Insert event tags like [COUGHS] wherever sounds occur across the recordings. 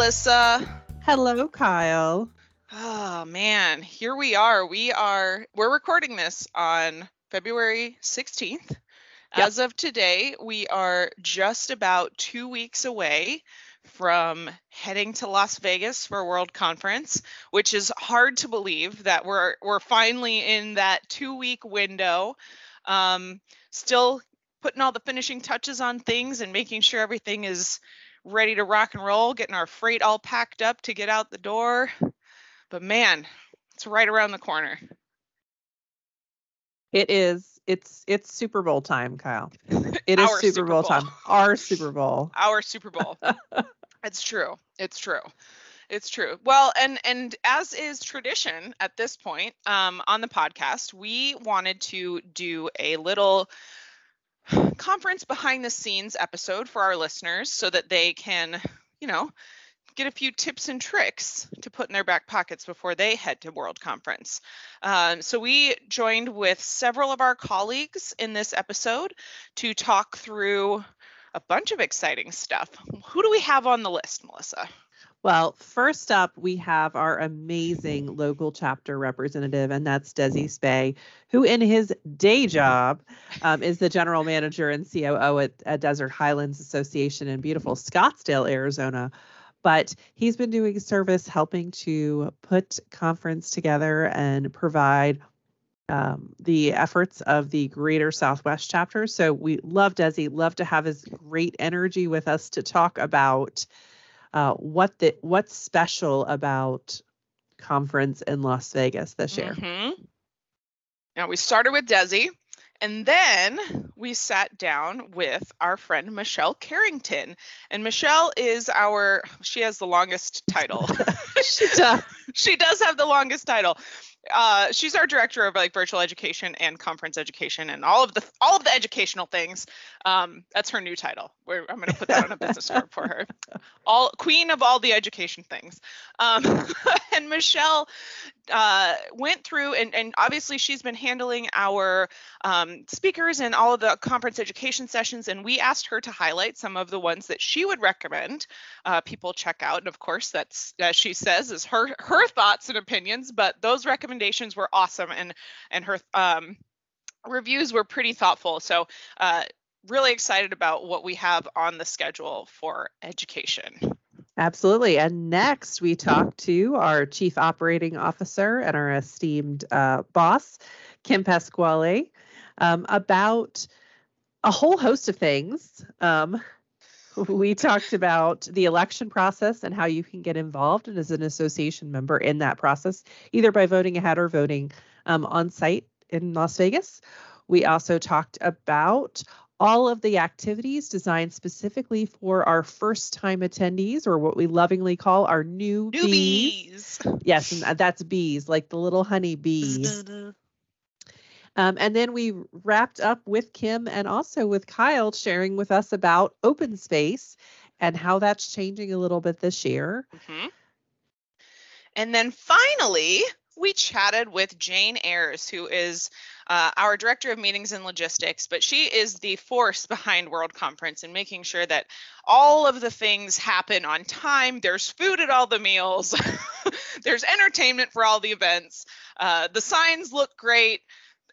Melissa. Hello, Kyle. Oh man, here we are. We are we're recording this on February 16th. Yep. As of today, we are just about 2 weeks away from heading to Las Vegas for World Conference, which is hard to believe that we're we're finally in that 2-week window. Um still putting all the finishing touches on things and making sure everything is ready to rock and roll, getting our freight all packed up to get out the door. But man, it's right around the corner. It is. It's it's Super Bowl time, Kyle. It is [LAUGHS] Super, Super Bowl, Bowl. time. Our Super Bowl. Our Super Bowl. [LAUGHS] [LAUGHS] it's true. It's true. It's true. Well, and and as is tradition at this point um, on the podcast, we wanted to do a little conference behind the scenes episode for our listeners so that they can, you know, get a few tips and tricks to put in their back pockets before they head to World Conference. Um, so we joined with several of our colleagues in this episode to talk through a bunch of exciting stuff. Who do we have on the list, Melissa? Well, first up, we have our amazing local chapter representative, and that's Desi Spay, who, in his day job, um, is the general manager and COO at, at Desert Highlands Association in beautiful Scottsdale, Arizona. But he's been doing service helping to put conference together and provide um, the efforts of the Greater Southwest chapter. So we love Desi, love to have his great energy with us to talk about uh, what the what's special about conference in Las Vegas this year. Mhm. Now we started with Desi, and then we sat down with our friend Michelle Carrington. And Michelle is our she has the longest title. [LAUGHS] She does. [LAUGHS] she does have the longest title. Uh, she's our director of like virtual education and conference education and all of the all of the educational things. Um, that's her new title. We're, I'm going to put that on a business card for her. [LAUGHS] All queen of all the education things. Um, and Michelle uh, went through and, and obviously she's been handling our um, speakers and all of the conference education sessions. And we asked her to highlight some of the ones that she would recommend uh, people check out. And of course, that's as she says is her her thoughts and opinions. But those recommendations were awesome, and and her um, reviews were pretty thoughtful. So. Uh, Really excited about what we have on the schedule for education. Absolutely. And next, we talk to our chief operating officer and our esteemed uh, boss, Kim Pasquale, um, about a whole host of things. Um, we talked about the election process and how you can get involved and as an association member in that process, either by voting ahead or voting um, on site in Las Vegas. We also talked about all of the activities designed specifically for our first time attendees or what we lovingly call our new bees. Newbies. Yes, and that's bees, like the little honey bees. Um, and then we wrapped up with Kim and also with Kyle sharing with us about open space and how that's changing a little bit this year. Mhm. And then finally, we chatted with Jane Ayers, who is uh, our director of meetings and logistics, but she is the force [LAUGHS] behind World Conference and making sure that all of the things happen on time. There's food at all the meals, [LAUGHS] there's entertainment for all the events, uh, the signs look great.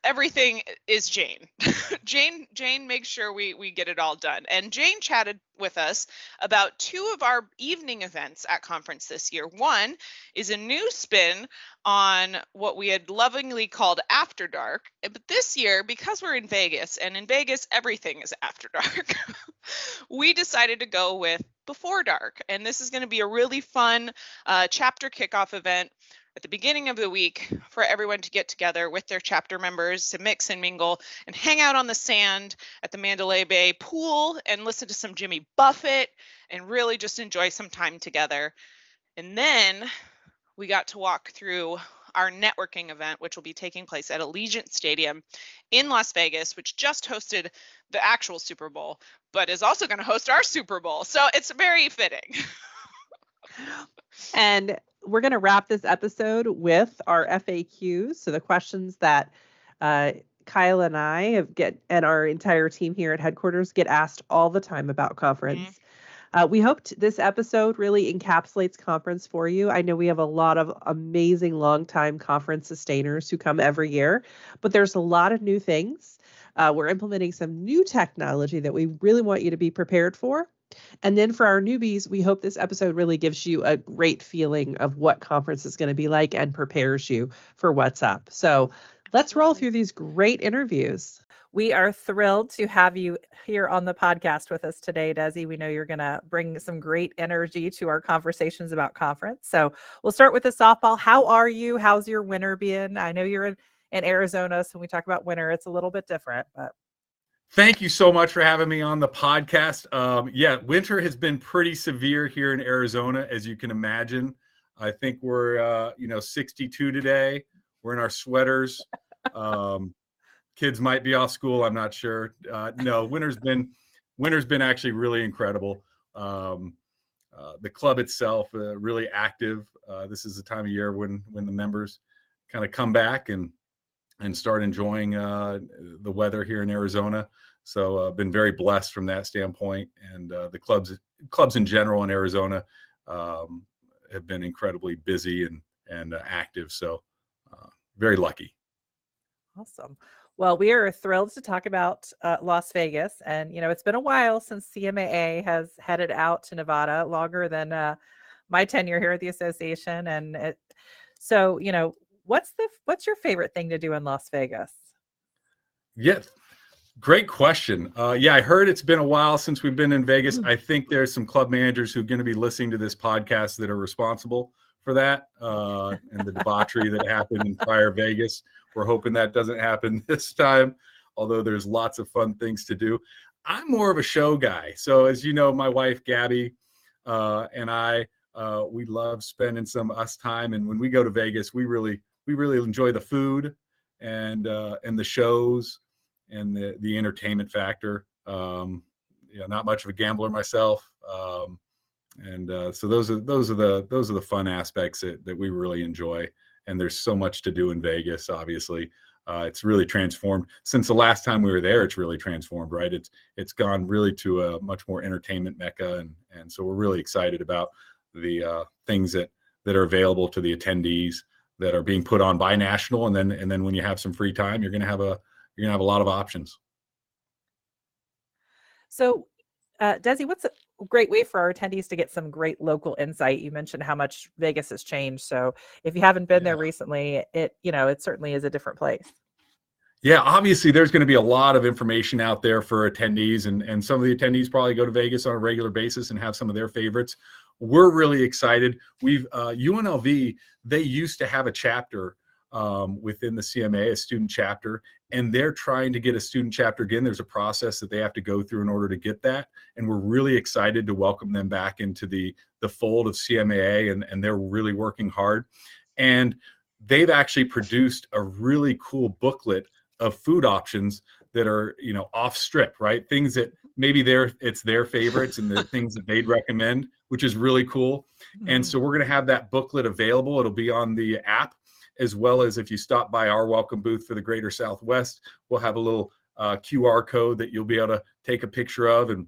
Everything is Jane. [LAUGHS] Jane Jane makes sure we we get it all done. And Jane chatted with us about two of our evening events at conference this year. One is a new spin on what we had lovingly called After Dark. eh, But this year, because we're in Vegas and in Vegas everything is after dark, [LAUGHS] we decided to go with Before Dark. And this is going to be a really fun uh, chapter kickoff event at the beginning of the week for everyone to get together with their chapter members to mix and mingle and hang out on the sand at the Mandalay Bay pool and listen to some Jimmy Buffett and really just enjoy some time together. And then we got to walk through our networking event, which will be taking place at Allegiant Stadium in Las Vegas, which just hosted the actual Super Bowl, but is also going to host our Super Bowl. So it's very fitting. [LAUGHS] And we're going to wrap this episode with our FAQs. So the questions that uh, Kyle and I have get and our entire team here at headquarters get asked all the time about conference. Uh, we hoped this episode really encapsulates conference for you. I know we have a lot of amazing longtime conference sustainers who come every year, but there's a lot of new things. Uh, we're implementing some new technology that we really want you to be prepared for. And then for our newbies, we hope this episode really gives you a great feeling of what conference is going to be like and prepares you for what's up. So let's roll through these great interviews. We are thrilled to have you here on the podcast with us today, Desi. We know you're going to bring some great energy to our conversations about conference. So we'll start with the softball. How are you? How's your winter been? I know you're in, in Arizona, so when we talk about winter, it's a little bit different, but Thank you so much for having me on the podcast. Um, yeah, winter has been pretty severe here in Arizona, as you can imagine. I think we're, uh, you know, 62 today. We're in our sweaters. Um, kids might be off school. I'm not sure. Uh, no, winter's been winter's been actually really incredible. Um, uh, the club itself uh, really active. Uh, this is the time of year when when the members kind of come back and and start enjoying uh, the weather here in Arizona. So I've uh, been very blessed from that standpoint, and uh, the clubs clubs in general in Arizona um, have been incredibly busy and and uh, active. So uh, very lucky. Awesome. Well, we are thrilled to talk about uh, Las Vegas, and you know it's been a while since CMAA has headed out to Nevada, longer than my tenure here at the association, and it, so you know what's the what's your favorite thing to do in Las Vegas? Yeah, great question. Uh, yeah, I heard it's been a while since we've been in Vegas. Mm-hmm. I think there's some club managers who are going to be listening to this podcast that are responsible for that uh, and the debauchery that happened in prior Vegas. We're hoping that doesn't happen [LAUGHS] this time, although there's lots of fun things to do. I'm more of a show guy. So, as you know, my wife Gabby uh, and I, uh, we love spending some us time. And when we go to Vegas, we really we really enjoy the food and uh, and the shows and the the entertainment factor. Um, you know, not much of a gambler myself, um, and uh, so those are those are the those are the fun aspects that, that we really enjoy. And there's so much to do in Vegas. Obviously, uh, it's really transformed since the last time we were there. It's really transformed, right? It's it's gone really to a much more entertainment mecca, and and so we're really excited about the uh, things that that are available to the attendees that are being put on by national and then and then when you have some free time you're going to have a you're going to have a lot of options so uh, desi what's a great way for our attendees to get some great local insight you mentioned how much vegas has changed so if you haven't been yeah. there recently it you know it certainly is a different place yeah, obviously there's going to be a lot of information out there for attendees, and, and some of the attendees probably go to Vegas on a regular basis and have some of their favorites. We're really excited. We've uh, UNLV, they used to have a chapter um, within the CMA, a student chapter, and they're trying to get a student chapter again. There's a process that they have to go through in order to get that, and we're really excited to welcome them back into the the fold of CMAA, and, and they're really working hard. And they've actually produced a really cool booklet of food options that are you know off strip right things that maybe they're it's their favorites and the [LAUGHS] things that they'd recommend which is really cool. Mm-hmm. and so we're going to have that booklet available. It'll be on the app as well as if you stop by our welcome booth for the greater southwest we'll have a little uh, qr code that you'll be able to take a picture of and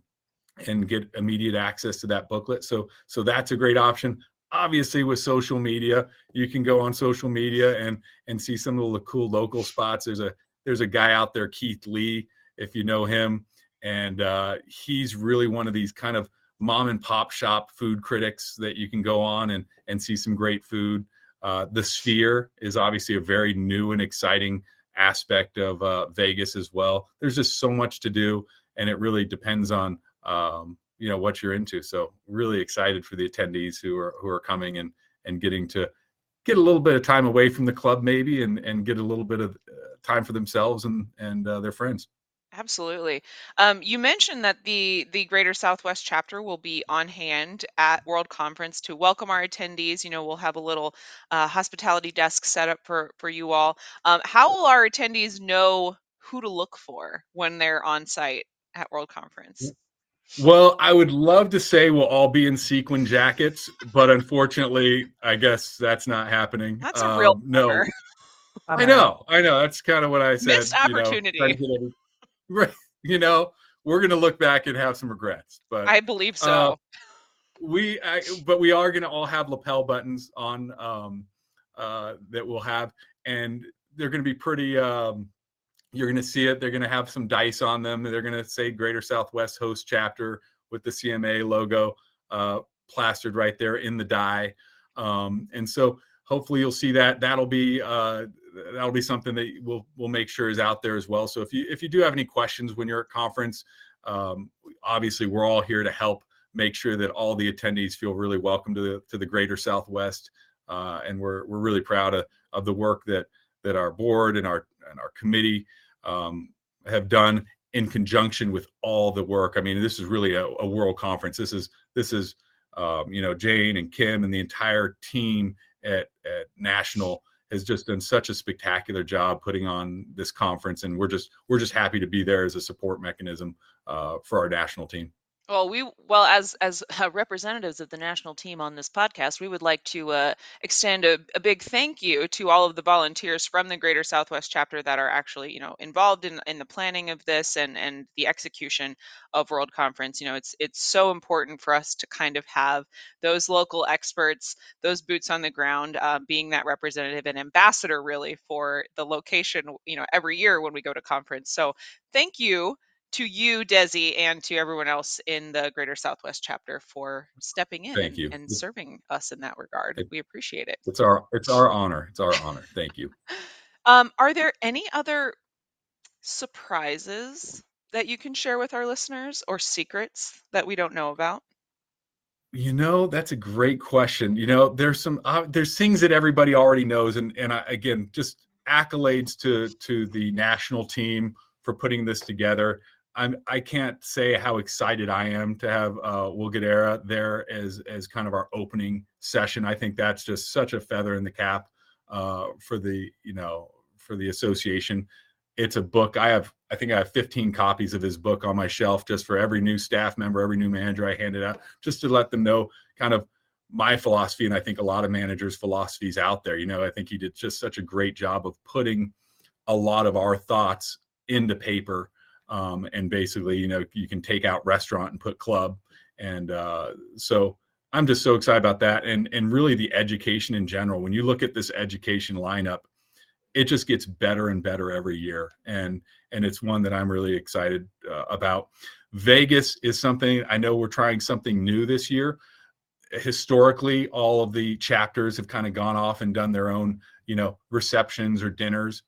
and get immediate access to that booklet. So so that's a great option. Obviously with social media you can go on social media and and see some of the cool local spots. There's a there's a guy out there, Keith Lee, if you know him, and uh, he's really one of these kind of mom and pop shop food critics that you can go on and and see some great food. Uh, the Sphere is obviously a very new and exciting aspect of uh, Vegas as well. There's just so much to do, and it really depends on um, you know what you're into. So really excited for the attendees who are who are coming and and getting to get a little bit of time away from the club maybe and and get a little bit of uh, time for themselves and and uh, their friends Absolutely. Um, you mentioned that the the Greater Southwest chapter will be on hand at World Conference to welcome our attendees. You know, we'll have a little uh, hospitality desk set up for for you all. Um, how will our attendees know who to look for when they're on site at World Conference? Well, I would love to say we'll all be in sequin jackets, but unfortunately, I guess that's not happening. That's a real um, no. I know, I know. That's kind of what I said. Missed opportunity. You know, right. [LAUGHS] You know, we're gonna look back and have some regrets. But I believe so. Uh, we I, but we are going to all have lapel buttons on um uh that we'll have and they're going to be pretty um you're going to see it they're going to have some dice on them they're going to say greater southwest host chapter with the cma logo uh plastered right there in the die um and so hopefully you'll see that that'll be uh that'll be something that we'll we'll make sure is out there as well. So if you if you do have any questions when you're at conference um obviously we're all here to help make sure that all the attendees feel really welcome to the to the greater southwest uh, and we're we're really proud of, of the work that that our board and our and our committee um, have done in conjunction with all the work. I mean this is really a, a world conference. This is this is um, you know jane and kim and the entire team at at national has just done such a spectacular job putting on this conference and we're just we're just happy to be there as a support mechanism uh, for our national team Well, we well as as uh, representatives of the national team on this podcast, we would like to uh, extend a, a big thank you to all of the volunteers from the Greater Southwest chapter that are actually you know involved in in the planning of this and and the execution of World Conference. You know, it's it's so important for us to kind of have those local experts, those boots on the ground, uh, being that representative and ambassador really for the location. You know, every year when we go to conference. So thank you to you, Desi, and to everyone else in the Greater Southwest chapter for stepping in Thank and, you. and serving us in that regard. It- we appreciate it. it's our it's our honor it's our honor thank you [LAUGHS] Um, are there any other surprises that you can share with our listeners or secrets that we don't know about? You know, that's a great question. You know, there's some uh, there's things that everybody already knows, and and I, again, just accolades to to the national team for putting this together. I'm I can't say how excited I am to have uh, Will Guidara there as as kind of our opening session. I think that's just such a feather in the cap uh, for the you know for the association. It's a book. I have I think I have 15 copies of his book on my shelf just for every new staff member, every new manager I hand it out, just to let them know kind of my philosophy. And I think a lot of managers' philosophies out there. You know, I think he did just such a great job of putting a lot of our thoughts into paper. Um, and basically, you know, you can take out restaurant and put club. And uh, so I'm just so excited about that. And and really the education in general. When you look at this education lineup, it just gets better and better every year. And and it's one that I'm really excited uh, about. Vegas is something I know we're trying something new this year. Historically, all of the chapters have kind of gone off and done their own, you know, receptions or dinners.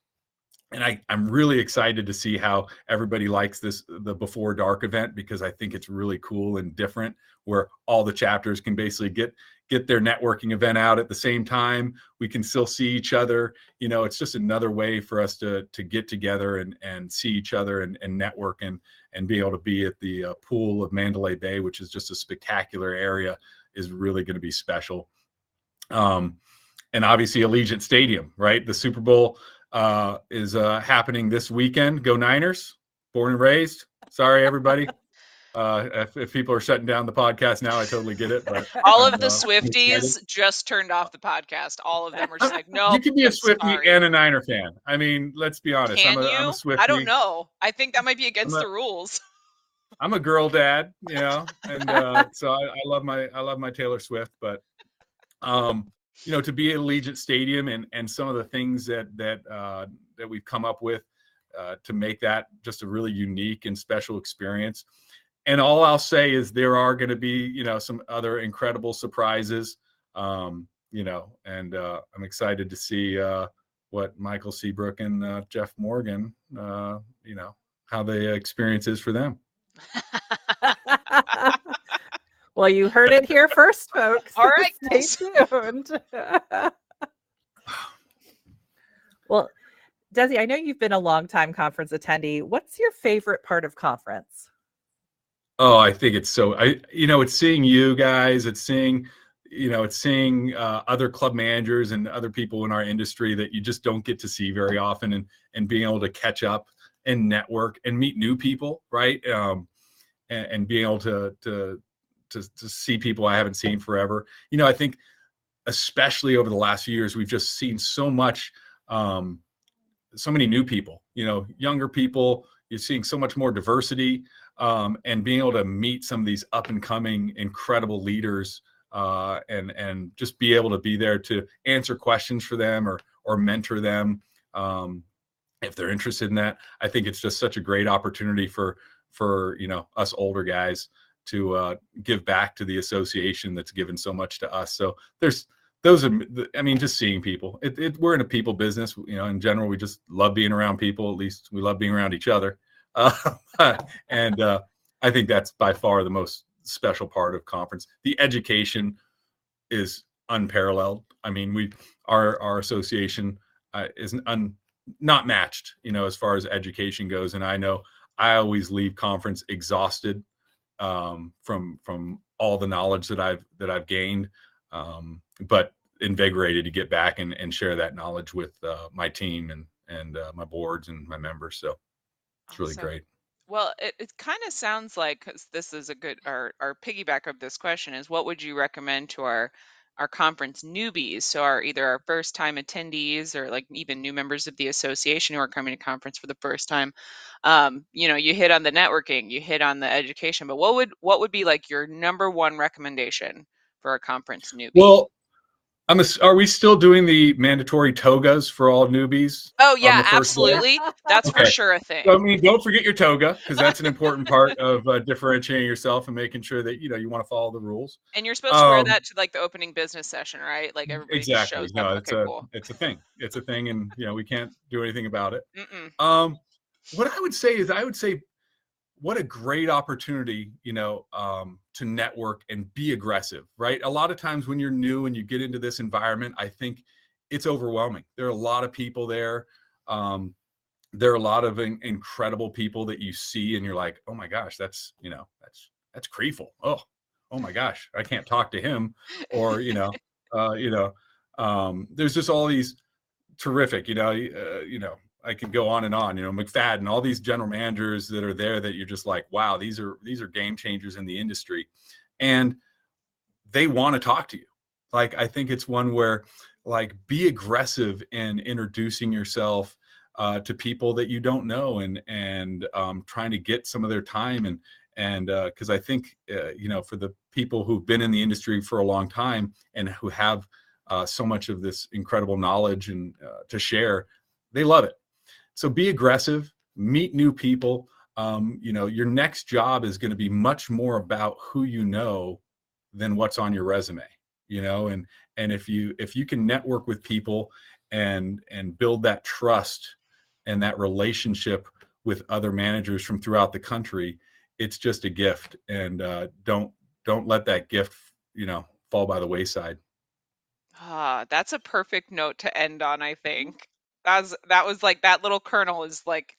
And I, I'm really excited to see how everybody likes this the before dark event because I think it's really cool and different where all the chapters can basically get get their networking event out at the same time. We can still see each other. You know, it's just another way for us to to get together and and see each other and, and network and and be able to be at the uh, pool of Mandalay Bay, which is just a spectacular area, is really going to be special. Um, and obviously Allegiant Stadium, right? The Super Bowl uh, is uh, happening this weekend. Go Niners! Born and raised. Sorry, everybody. [LAUGHS] Uh, if, if people are shutting down the podcast now, I totally get it. But All I'm, of the uh, Swifties just turned off the podcast. All of them were just like, no. [LAUGHS] you can be a I'm Swiftie sorry." and a Niner fan. I mean, let's be honest. Can I'm a, you? I'm a Swiftie. I don't know. I think that might be against a- the rules. [LAUGHS] I'm a girl dad, you know, and uh, so I, I love my I love my Taylor Swift, but um, you know, to be at Allegiant Stadium and and some of the things that that uh, that we've come up with uh, to make that just a really unique and special experience. And all I'll say is there are going to be you know some other incredible surprises, um, you know, and uh, I'm excited to see uh, what Michael Seabrook and uh, Jeff Morgan, uh, you know, how the experience is for them. [LAUGHS] well, you heard it here first, folks. All [LAUGHS] right, Stay tuned. [LAUGHS] well, Desi, I know you've been a long-time conference attendee. What's your favorite part of conference? Oh, I think it's so. I you know, it's seeing you guys. It's seeing, you know, it's seeing uh, other club managers and other people in our industry that you just don't get to see very often, and and being able to catch up and network and meet new people, right? Um, and, and being able to to to to see people I haven't seen forever. You know, I think especially over the last few years, we've just seen so much, um, so many new people. You know, younger people. You're seeing so much more diversity um, and being able to meet some of these up and coming incredible leaders uh, and and just be able to be there to answer questions for them or or mentor them um, if they're interested in that. I think it's just such a great opportunity for for you know us older guys to uh, give back to the association that's given so much to us. So there's those are I mean just seeing people. It, it, we're in a people business. You know, in general, we just love being around people. At least we love being around each other. [LAUGHS] Uh, and uh, I think that's by far the most special part of conference. The education is unparalleled. I mean, we our our association uh, is un, not matched, you know, as far as education goes. And I know I always leave conference exhausted um, from from all the knowledge that I've that I've gained, um, but invigorated to get back and, and share that knowledge with uh, my team and and uh, my boards and my members. So it's really Awesome. great. Well, it, it kind of sounds like this is a good our our piggyback of this question is what would you recommend to our our conference newbies? So our either our first time attendees or like even new members of the association who are coming to conference for the first time. Um, you know, you hit on the networking, you hit on the education, but what would what would be like your number one recommendation for a conference newbie? Well, I'm. ass- Are we still doing the mandatory togas for all newbies? oh yeah, the first day? absolutely. That's for sure a thing. So, I mean, don't forget your toga because that's an important part of uh, differentiating yourself and making sure that you know you want to follow the rules. And you're supposed to wear Um, that to like the opening business session, right? Like everybody Exactly. shows No, up. it's Okay, a cool. it's a thing. It's a thing, and you know we can't do anything about it. Mm-mm. Um, what I would say is, I would say, what a great opportunity, you know, um, to network and be aggressive. Right. A lot of times when you're new and you get into this environment, I think it's overwhelming. There are a lot of people there. Um, there are a lot of in- incredible people that you see, and you're like, oh my gosh, that's you know, that's that's Creeful. Oh, oh my gosh, I can't talk to him, or you know, [LAUGHS] uh, you know, um, there's just all these terrific, you know, uh, you know, I can go on and on, you know, McFadden, all these general managers that are there that you're just like, wow, these are these are game changers in the industry, and they want to talk to you. Like I think it's one where like be aggressive in introducing yourself uh, to people that you don't know and and um, trying to get some of their time and and because I think uh, you know for the people who've been in the industry for a long time and who have uh, so much of this incredible knowledge and uh, to share, they love it. So be aggressive, meet new people. Um, you know, your next job is going to be much more about who you know than what's on your resume. You know, and and if you if you can network with people and and build that trust and that relationship with other managers from throughout the country, it's just a gift. And uh, don't don't let that gift, you know, fall by the wayside. Ah, that's a perfect note to end on, I think. That's that was like that little kernel is like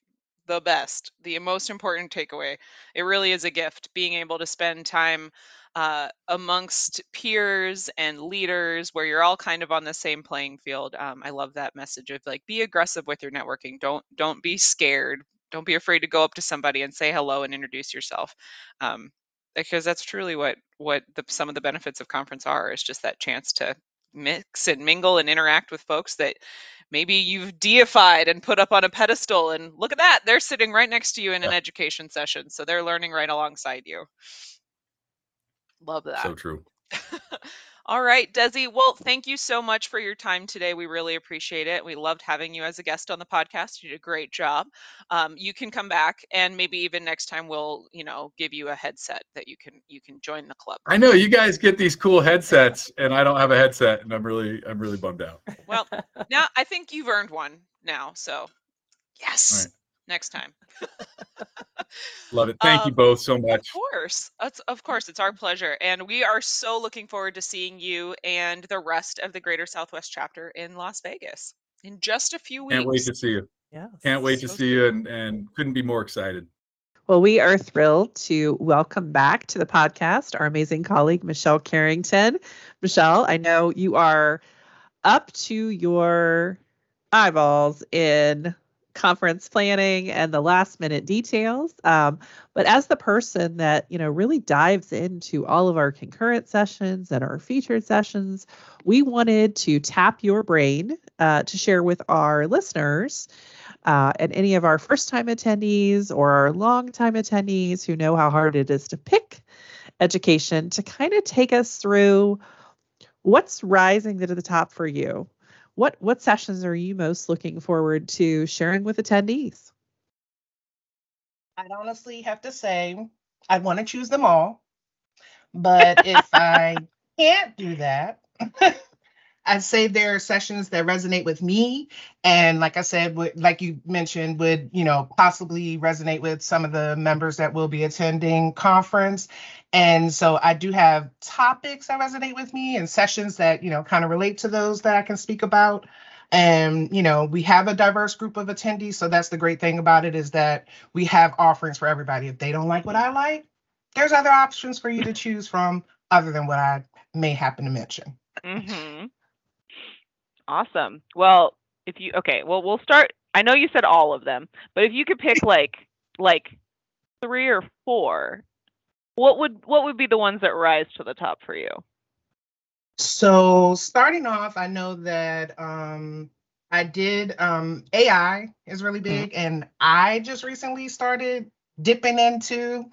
the best, the most important takeaway. It really is a gift being able to spend time uh, amongst peers and leaders where you're all kind of on the same playing field. Um, I love that message of like be aggressive with your networking. Don't don't be scared. Don't be afraid to go up to somebody and say hello and introduce yourself. Um, because that's truly what what the, some of the benefits of conference are is just that chance to mix and mingle and interact with folks that maybe you've deified and put up on a pedestal and look at that they're sitting right next to you in an education session so they're learning right alongside you. Love that. So true. [LAUGHS] all right desi well thank you so much for your time today. We really appreciate it. We loved having you as a guest on the podcast. You did a great job. Um, you can come back and maybe even next time we'll you know give you a headset that you can you can join the club. I know you guys get these cool headsets, and I don't have a headset, and I'm really I'm really bummed out. well now i think you've earned one now so yes Right. Next time Love it. Thank you Um, both so much. Of course. That's, of course, it's our pleasure. And we are so looking forward to seeing you and the rest of the Greater Southwest chapter in Las Vegas in just a few weeks. Can't wait to see you. Yeah. Can't wait to So see you, and and couldn't be more excited. Well, we are thrilled to welcome back to the podcast our amazing colleague, Michelle Carrington. Michelle, I know you are up to your eyeballs in conference planning and the last minute details. Um, but as the person that you know really dives into all of our concurrent sessions and our featured sessions, we wanted to tap your brain uh, to share with our listeners uh, and any of our first time attendees or our long time attendees who know how hard it is to pick education to kind of take us through what's rising to the top for you what what sessions are you most looking forward to sharing with attendees? I'd honestly have to say I'd want to choose them all. But if I [LAUGHS] can't do that, [LAUGHS] I'd say there are sessions that resonate with me. And like I said, would, like you mentioned, would, you know, possibly resonate with some of the members that will be attending conference. And so I do have topics that resonate with me and sessions that, you know, kind of relate to those that I can speak about. And, you know, we have a diverse group of attendees. So that's the great thing about it is that we have offerings for everybody. If they don't like what I like, there's other options for you to choose from other than what I may happen to mention. Mm-hmm. Awesome. Well, if you okay, well we'll start. I know you said all of them, but if you could pick like like three or four, what would what would be the ones that rise to the top for you? So starting off, I know that um I did um AI is really mm-hmm. big mm-hmm. and I just recently started dipping into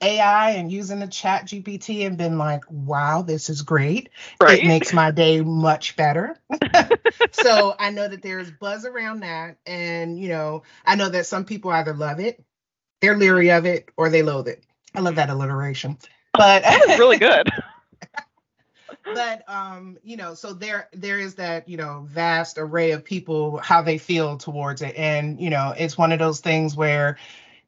AI and using the chat GPT and been like, wow, this is great. Right. It makes my day much better. [LAUGHS] so [LAUGHS] I know that there's buzz around that. And, you know, I know that some people either love it, they're leery of it, or they loathe it. I love that alliteration. But that really good. [LAUGHS] but um you know so there there is that you know vast array of people how they feel towards it and you know it's one of those things where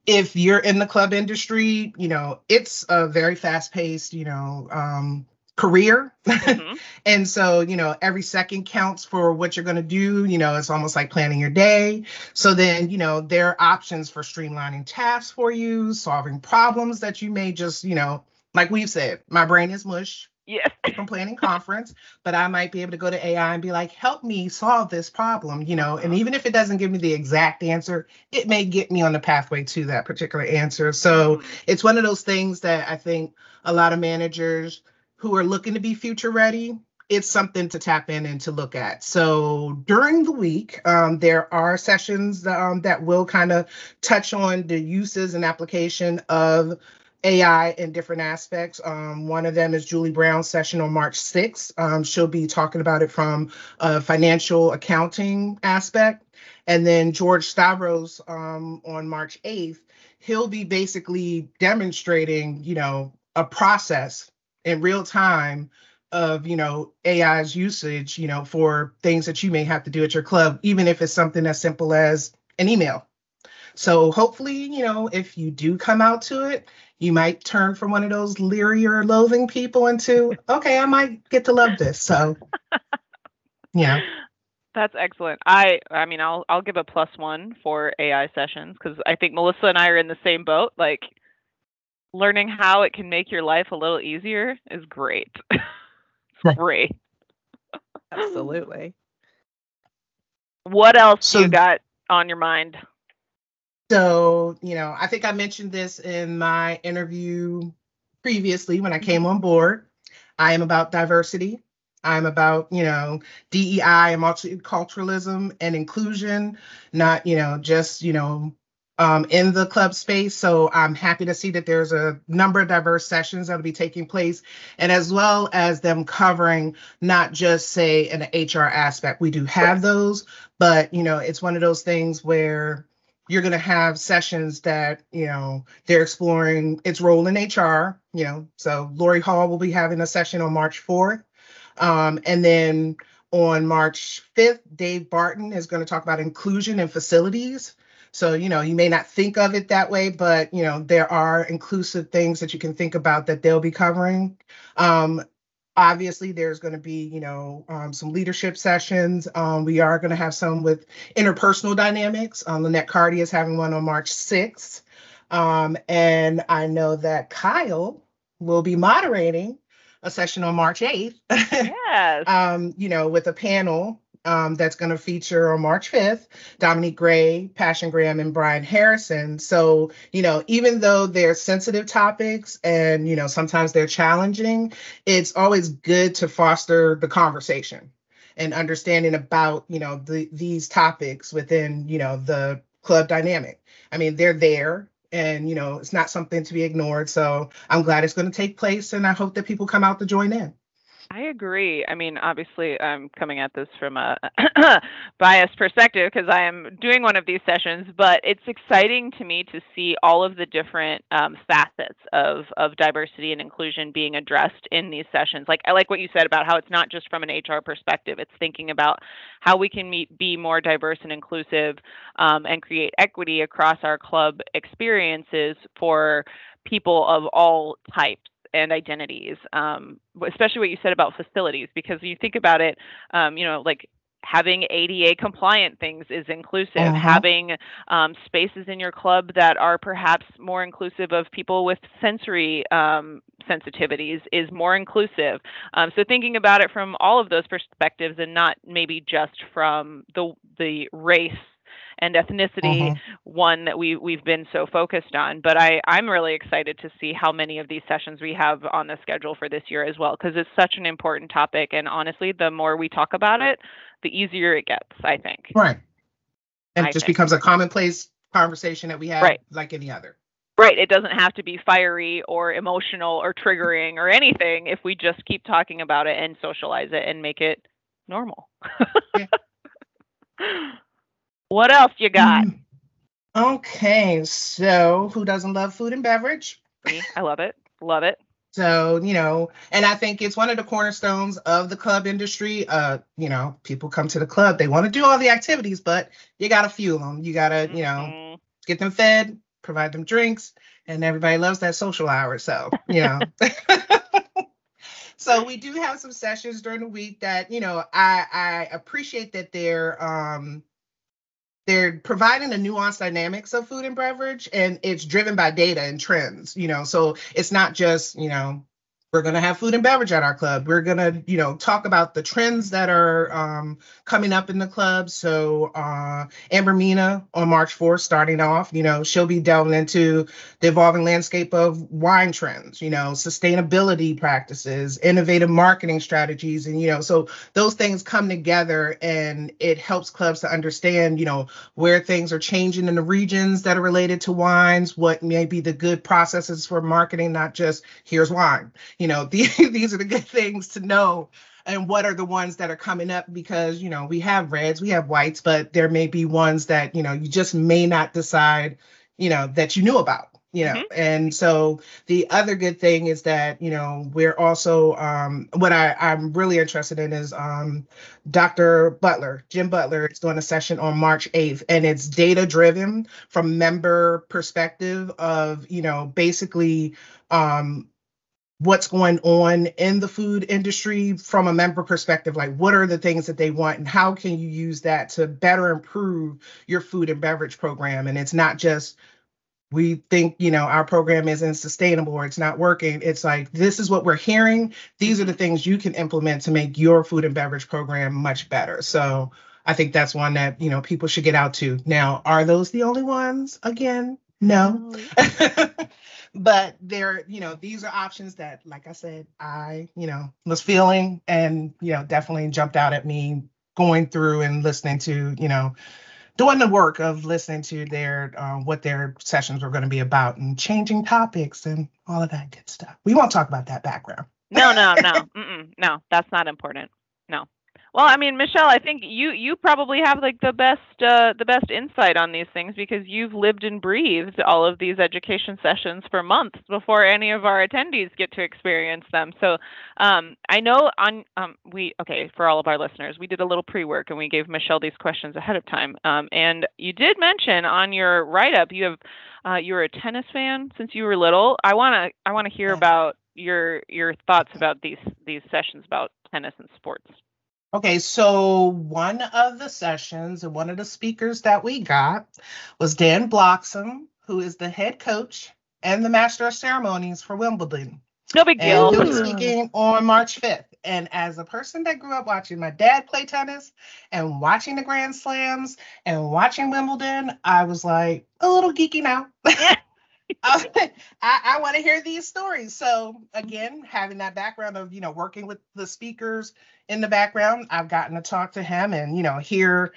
if you're in the club industry, you know, it's a very fast paced, you know, um, career. [LAUGHS] Mm-hmm. and so, you know, every second counts for what you're going to do. You know, it's almost like planning your day. So then, you know, there are options for streamlining tasks for you, solving problems that you may just, you know, like we've said, my brain is mush. Yes. from planning conference, but I might be able to go to AI and be like, help me solve this problem, you know, and even if it doesn't give me the exact answer, it may get me on the pathway to that particular answer. So mm-hmm. it's one of those things that I think a lot of managers who are looking to be future ready, it's something to tap in and to look at. So during the week, um, there are sessions um, that will kind of touch on the uses and application of AI in different aspects. Um, one of them is Julie Brown's session on March 6th. Um, she'll be talking about it from a financial accounting aspect. And then George Stavros um, on March 8th, he'll be basically demonstrating, you know, a process in real time of you know AI's usage, you know, for things that you may have to do at your club, even if it's something as simple as an email. So hopefully, you know, if you do come out to it, you might turn from one of those leery or loathing people into, [LAUGHS] okay, I might get to love this. So, [LAUGHS] yeah. That's excellent. I I mean I'll I'll give a plus one for AI sessions because I think Melissa and I are in the same boat. Like learning how it can make your life a little easier is great. [LAUGHS] it's great. Absolutely. What else so, you got on your mind? So, you know, I think I mentioned this in my interview previously when I came on board. I am about diversity. I'm about, you know, DEI and multiculturalism and inclusion, not, you know, just, you know, um, in the club space. So I'm happy to see that there's a number of diverse sessions that'll be taking place, and as well as them covering not just say an HR aspect. We do have those, but you know, it's one of those things where you're going to have sessions that you know they're exploring its role in hr you know so lori hall will be having a session on march 4th um, and then on march 5th dave barton is going to talk about inclusion in facilities. So you know you may not think of it that way but you know there are inclusive things that you can think about that they'll be covering. Um, obviously there's going to be you know um, some leadership sessions. Um, we are going to have some with interpersonal dynamics. Um, lynette carty is having one on march 6th um, and i know that kyle will be moderating a session on march 8th [LAUGHS] yes. Um, you know with a panel um, that's going to feature on March 5th Dominique Gray, Passion Graham, and Brian Harrison. So, you know, even though they're sensitive topics and, you know, sometimes they're challenging, it's always good to foster the conversation and understanding about, you know, the, these topics within, you know, the club dynamic. I mean, they're there and, you know, it's not something to be ignored. So I'm glad it's going to take place and I hope that people come out to join in. I agree. I mean, obviously, I'm coming at this from a [COUGHS] biased perspective because I am doing one of these sessions, but it's exciting to me to see all of the different um, facets of, of diversity and inclusion being addressed in these sessions. Like, I like what you said about how it's not just from an HR perspective, it's thinking about how we can meet, be more diverse and inclusive um, and create equity across our club experiences for people of all types and identities, um, especially what you said about facilities, because you think about it, um, you know, like having ADA compliant things is inclusive. Uh-huh. Having um, spaces in your club that are perhaps more inclusive of people with sensory um, sensitivities is more inclusive. Um, so thinking about it from all of those perspectives and not maybe just from the the race and ethnicity, uh-huh. one that we we've been so focused on. But I I'm really excited to see how many of these sessions we have on the schedule for this year as well because it's such an important topic. And honestly, the more we talk about it, the easier it gets. I think. Right. And I it just think. becomes a commonplace conversation that we have right. like any other. Right. It doesn't have to be fiery or emotional or triggering or anything if we just keep talking about it and socialize it and make it normal. [LAUGHS] What else you got? Mm. Okay, so who doesn't love food and beverage? Me, I love it. Love it. So, you know, and I think it's one of the cornerstones of the club industry. Uh, you know, people come to the club, they want to do all the activities, but you got to fuel them. You got to, you know, mm-hmm. get them fed, provide them drinks, and everybody loves that social hour. So, you know. [LAUGHS] so we do have some sessions during the week that, you know, I I appreciate that they're um they're providing a nuanced dynamics of food and beverage and it's driven by data and trends you know? So it's not just you know we're going to have food and beverage at our club. We're going to you know talk about the trends that are um, coming up in the club. So uh, amber mina on march 4th starting off you know she'll be delving into the evolving landscape of wine trends you know sustainability practices innovative marketing strategies and you know so those things come together and it helps clubs to understand you know where things are changing in the regions that are related to wines what may be the good processes for marketing not just here's wine you know [LAUGHS] these, these are the good things to know and what are the ones that are coming up because you know we have reds we have whites but there may be ones that you know you just may not decide you know that you knew about you know mm-hmm. and so the other good thing is that you know we're also um what i i'm really interested in is um dr butler jim butler is doing a session on march 8th and it's data driven from member perspective of you know basically um what's going on in the food industry from a member perspective like what are the things that they want and how can you use that to better improve your food and beverage program? And it's not just we think you know our program isn't sustainable or it's not working. It's like this is what we're hearing. These are the things you can implement to make your food and beverage program much better. So i think that's one that you know people should get out to. Now are those the only ones? Again no [LAUGHS] but there you know these are options that like i said i you know was feeling and you know definitely jumped out at me going through and listening to you know doing the work of listening to their uh, what their sessions were going to be about and changing topics and all of that good stuff. We won't talk about that background. No no no. [LAUGHS] No that's not important. No well, I mean, Michelle, I think you you probably have like the best uh, the best insight on these things because you've lived and breathed all of these education sessions for months before any of our attendees get to experience them. So um, I know on um, we okay for all of our listeners, we did a little pre work and we gave Michelle these questions ahead of time. Um, and you did mention on your write up you have uh, you're a tennis fan since you were little. I wanna I wanna hear about your your thoughts about these these sessions about tennis and sports. Okay, so one of the sessions and one of the speakers that we got was Dan Bloxham, who is the head coach and the master of ceremonies for Wimbledon. No big deal. And he'll be speaking on March 5th. And as a person that grew up watching my dad play tennis and watching the Grand Slams and watching Wimbledon, I was like a little geeky now. [LAUGHS] Oh, [LAUGHS] I, I want to hear these stories. So again, having that background of you know working with the speakers in the background, I've gotten to talk to him and you know hear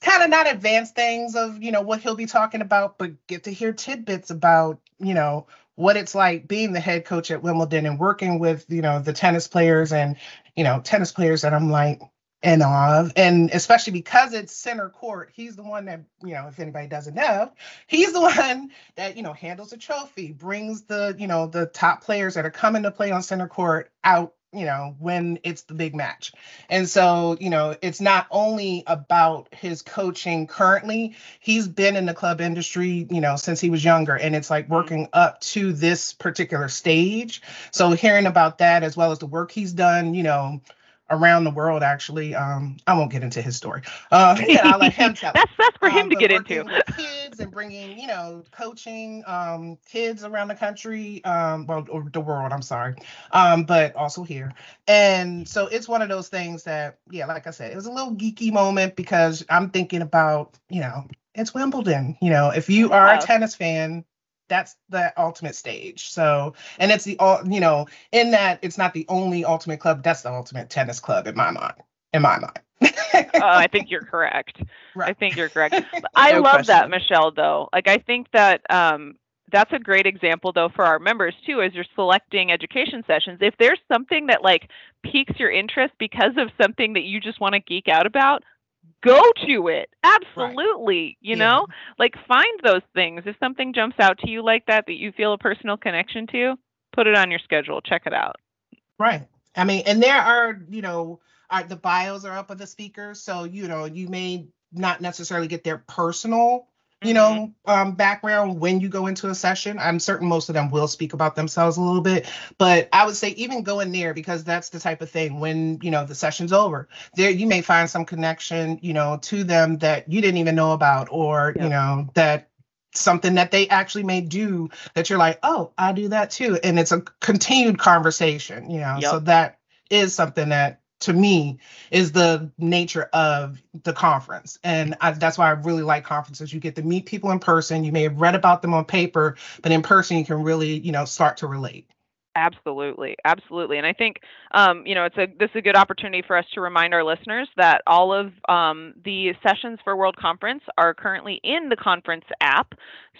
kind of not advanced things of you know what he'll be talking about, but get to hear tidbits about you know what it's like being the head coach at Wimbledon and working with you know the tennis players and you know tennis players that I'm like awe of, and especially because it's center court. He's the one that you know if anybody doesn't know, he's the [LAUGHS] one that you know handles the trophy, brings the you know the top players that are coming to play on center court out you know, when it's the big match. And so, you know, it's not only about his coaching currently, he's been in the club industry, you know, since he was younger. And it's like mm-hmm. working up to this particular stage. So hearing about that as well as the work he's done, you know, around the world actually. Um i won't get into his story. Uh [LAUGHS] i'll let him tell that's that's for um, him to get into. kids and bringing you know coaching um kids around the country um well or the world i'm sorry. Um but also here. And so it's one of those things that yeah like i said it was a little geeky moment because i'm thinking about you know it's wimbledon. You know if you are a tennis fan that's the ultimate stage. So, and it's the all, you know, in that it's not the only ultimate club, that's the ultimate tennis club in my mind. In my mind. uh, I think you're correct. Right. I think you're correct. I [LAUGHS] no love question. that, Michelle, though. Like, I think that um, that's a great example, though, for our members, too, as you're selecting education sessions. If there's something that, like, piques your interest because of something that you just want to geek out about, go to it. Absolutely right. you yeah. know? Like find those things. If something jumps out to you like that that you feel a personal connection to put it on your schedule. Check it out. Right. I mean and there are you know are, the bios are up of the speakers so you know you may not necessarily get their personal you know, mm-hmm. um, background when you go into a session. I'm certain most of them will speak about themselves a little bit, but I would say even going there because that's the type of thing when, you know, the session's over, there you may find some connection, you know, to them that you didn't even know about or, you know, that something that they actually may do that you're like, oh, I do that too. And it's a continued conversation, you know, yep. so that is something that to me is the nature of the conference. And I, that's why i really like conferences. You get to meet people in person. You may have read about them on paper but in person you can really you know start to relate. Absolutely, absolutely, and I think um, you know it's a this is a good opportunity for us to remind our listeners that all of um, the sessions for World Conference are currently in the conference app.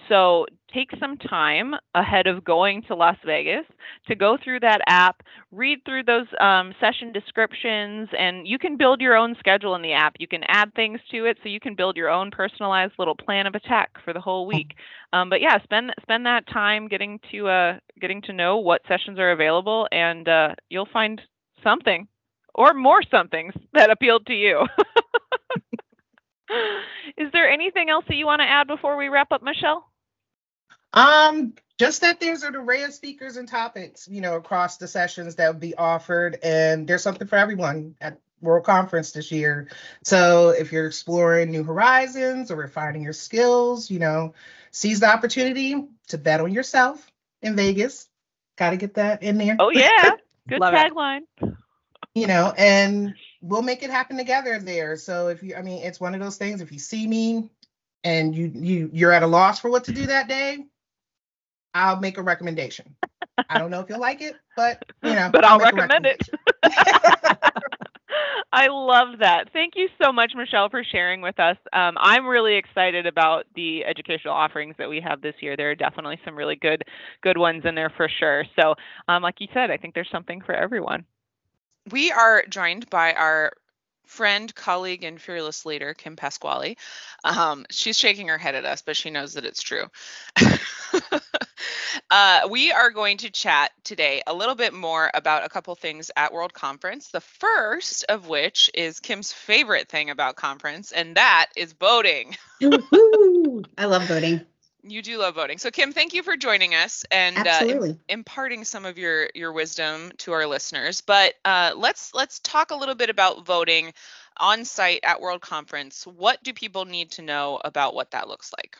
So take some time ahead of going to Las Vegas to go through that app, read through those um, session descriptions, and you can build your own schedule in the app. You can add things to it, so you can build your own personalized little plan of attack for the whole week. Um, but yeah, spend spend that time getting to uh, getting to know what sessions are available, and uh, you'll find something or more somethings [LAUGHS] that appealed to you. [LAUGHS] Is there anything else that you want to add before we wrap up, Michelle? Um, just that there's an array of speakers and topics, you know, across the sessions that will be offered, and there's something for everyone at World Conference this year. So if you're exploring new horizons or refining your skills, you know, seize the opportunity to bet on yourself in Vegas. Got to get that in there. Oh yeah, [LAUGHS] good tagline. You know, and we'll make it happen together there. So if you, I mean, it's one of those things. If you see me and you you you're at a loss for what to do that day, I'll make a recommendation. I don't know if you'll like it, but you know, but I'll, I'll recommend it. [LAUGHS] I love that. Thank you so much, Michelle, for sharing with us. Um, I'm really excited about the educational offerings that we have this year. There are definitely some really good, good ones in there for sure. So, um, like you said, I think there's something for everyone. We are joined by our friend, colleague, and fearless leader, Kim Pasquale. Um, she's shaking her head at us, but she knows that it's true. [LAUGHS] uh, we are going to chat today a little bit more about a couple things at World Conference. The first of which is Kim's favorite thing about conference, and that is voting. [LAUGHS] I love voting. You do love voting. So Kim, thank you for joining us and uh, Im- imparting some of your your wisdom to our listeners. But uh, let's let's talk a little bit about voting on site at World Conference. What do people need to know about what that looks like?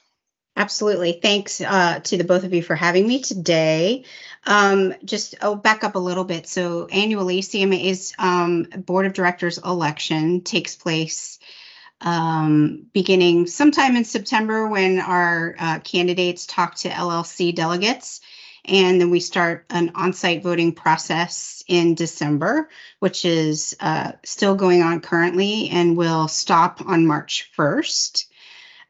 Absolutely. Thanks uh, to the both of you for having me today. Um, just I'll back up a little bit. So annually, CMA's um, board of directors election takes place um, beginning sometime in September when our uh, candidates talk to LLC delegates. And then we start an on-site voting process in December, which is uh, still going on currently and will stop on March 1st.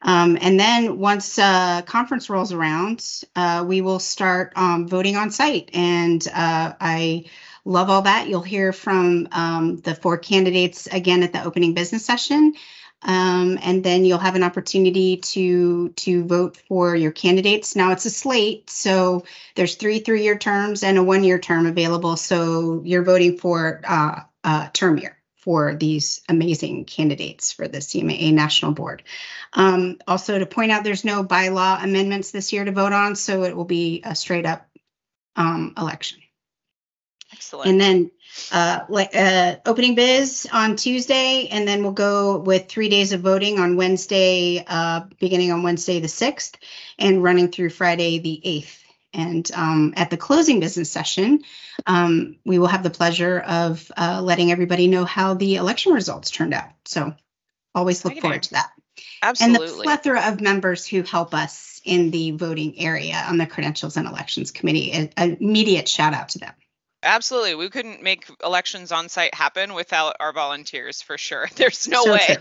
Um, and then once uh, conference rolls around, uh, we will start um, voting on site. And uh, I love all that. You'll hear from um, the four candidates again at the opening business session. Um, and then you'll have an opportunity to to vote for your candidates. Now it's a slate, so there's three three-year terms and a one-year term available. So you're voting for uh, term year for these amazing candidates for the CMAA National Board. Um, also, to point out, there's no bylaw amendments this year to vote on, so it will be a straight up um, election. Excellent. And then uh, like uh, opening biz on Tuesday, and then we'll go with three days of voting on Wednesday, uh, beginning on Wednesday the sixth, and running through Friday the eighth. And um, at the closing business session, um, we will have the pleasure of uh, letting everybody know how the election results turned out. So always look forward to that. Absolutely. And the plethora of members who help us in the voting area on the Credentials and Elections Committee. An immediate shout out to them. Absolutely. We couldn't make elections on site happen without our volunteers for sure. [LAUGHS] There's no So way.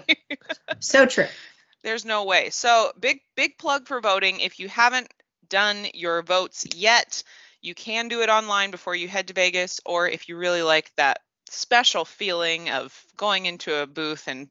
So true. [LAUGHS] There's no way. So, big big plug for voting. If you haven't done your votes yet, you can do it online before you head to Vegas or if you really like that special feeling of going into a booth and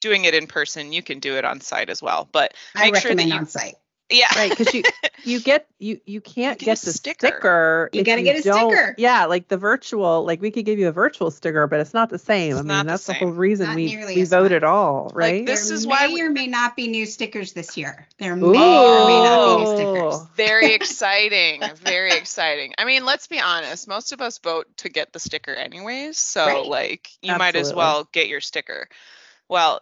doing it in person, you can do it on site as well. But I Make sure that recommend you- on site. Yeah. right because you [LAUGHS] you get you you can't get a get the sticker. sticker, You gotta get a sticker. yeah like the virtual like we could give you a virtual sticker but it's not the same It's i not mean the that's the whole same. reason Not we nearly we vote at fun. all right this there is may why we- or may not be new stickers this year. There may or may not be new stickers. [LAUGHS] Very [LAUGHS] exciting. Very exciting. I mean, let's be honest. Most of us vote to get the sticker anyways. So, Right. like, you might as well get your sticker. Well,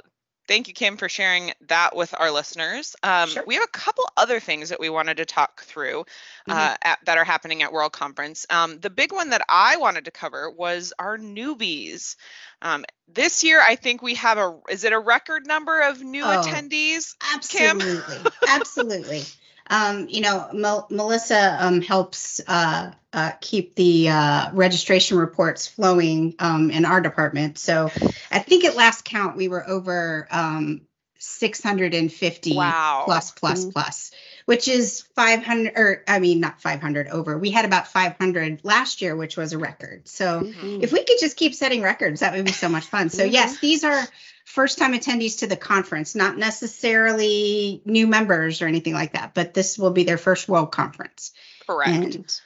thank you, Kim, for sharing that with our listeners. Um, Sure. We have a couple other things that we wanted to talk through uh, at, that are happening at World Conference. Um, the big one that I wanted to cover was our newbies. Um, this year, I think we have a, is it a record number of new Oh. attendees? Kim? Absolutely. [LAUGHS] Absolutely. Um, you know, Mel- Melissa um, helps uh, uh, keep the uh, registration reports flowing um, in our department. So I think at last count, we were over um, 650 Wow. plus, plus, Mm. plus, which is 500, or I mean, not 500 over. We had about 500 last year, which was a record. So Mhm. if we could just keep setting records, that would be so much fun. So Mhm. yes, these are first time attendees to the conference, not necessarily new members or anything like that, but this will be their first world conference. Correct. And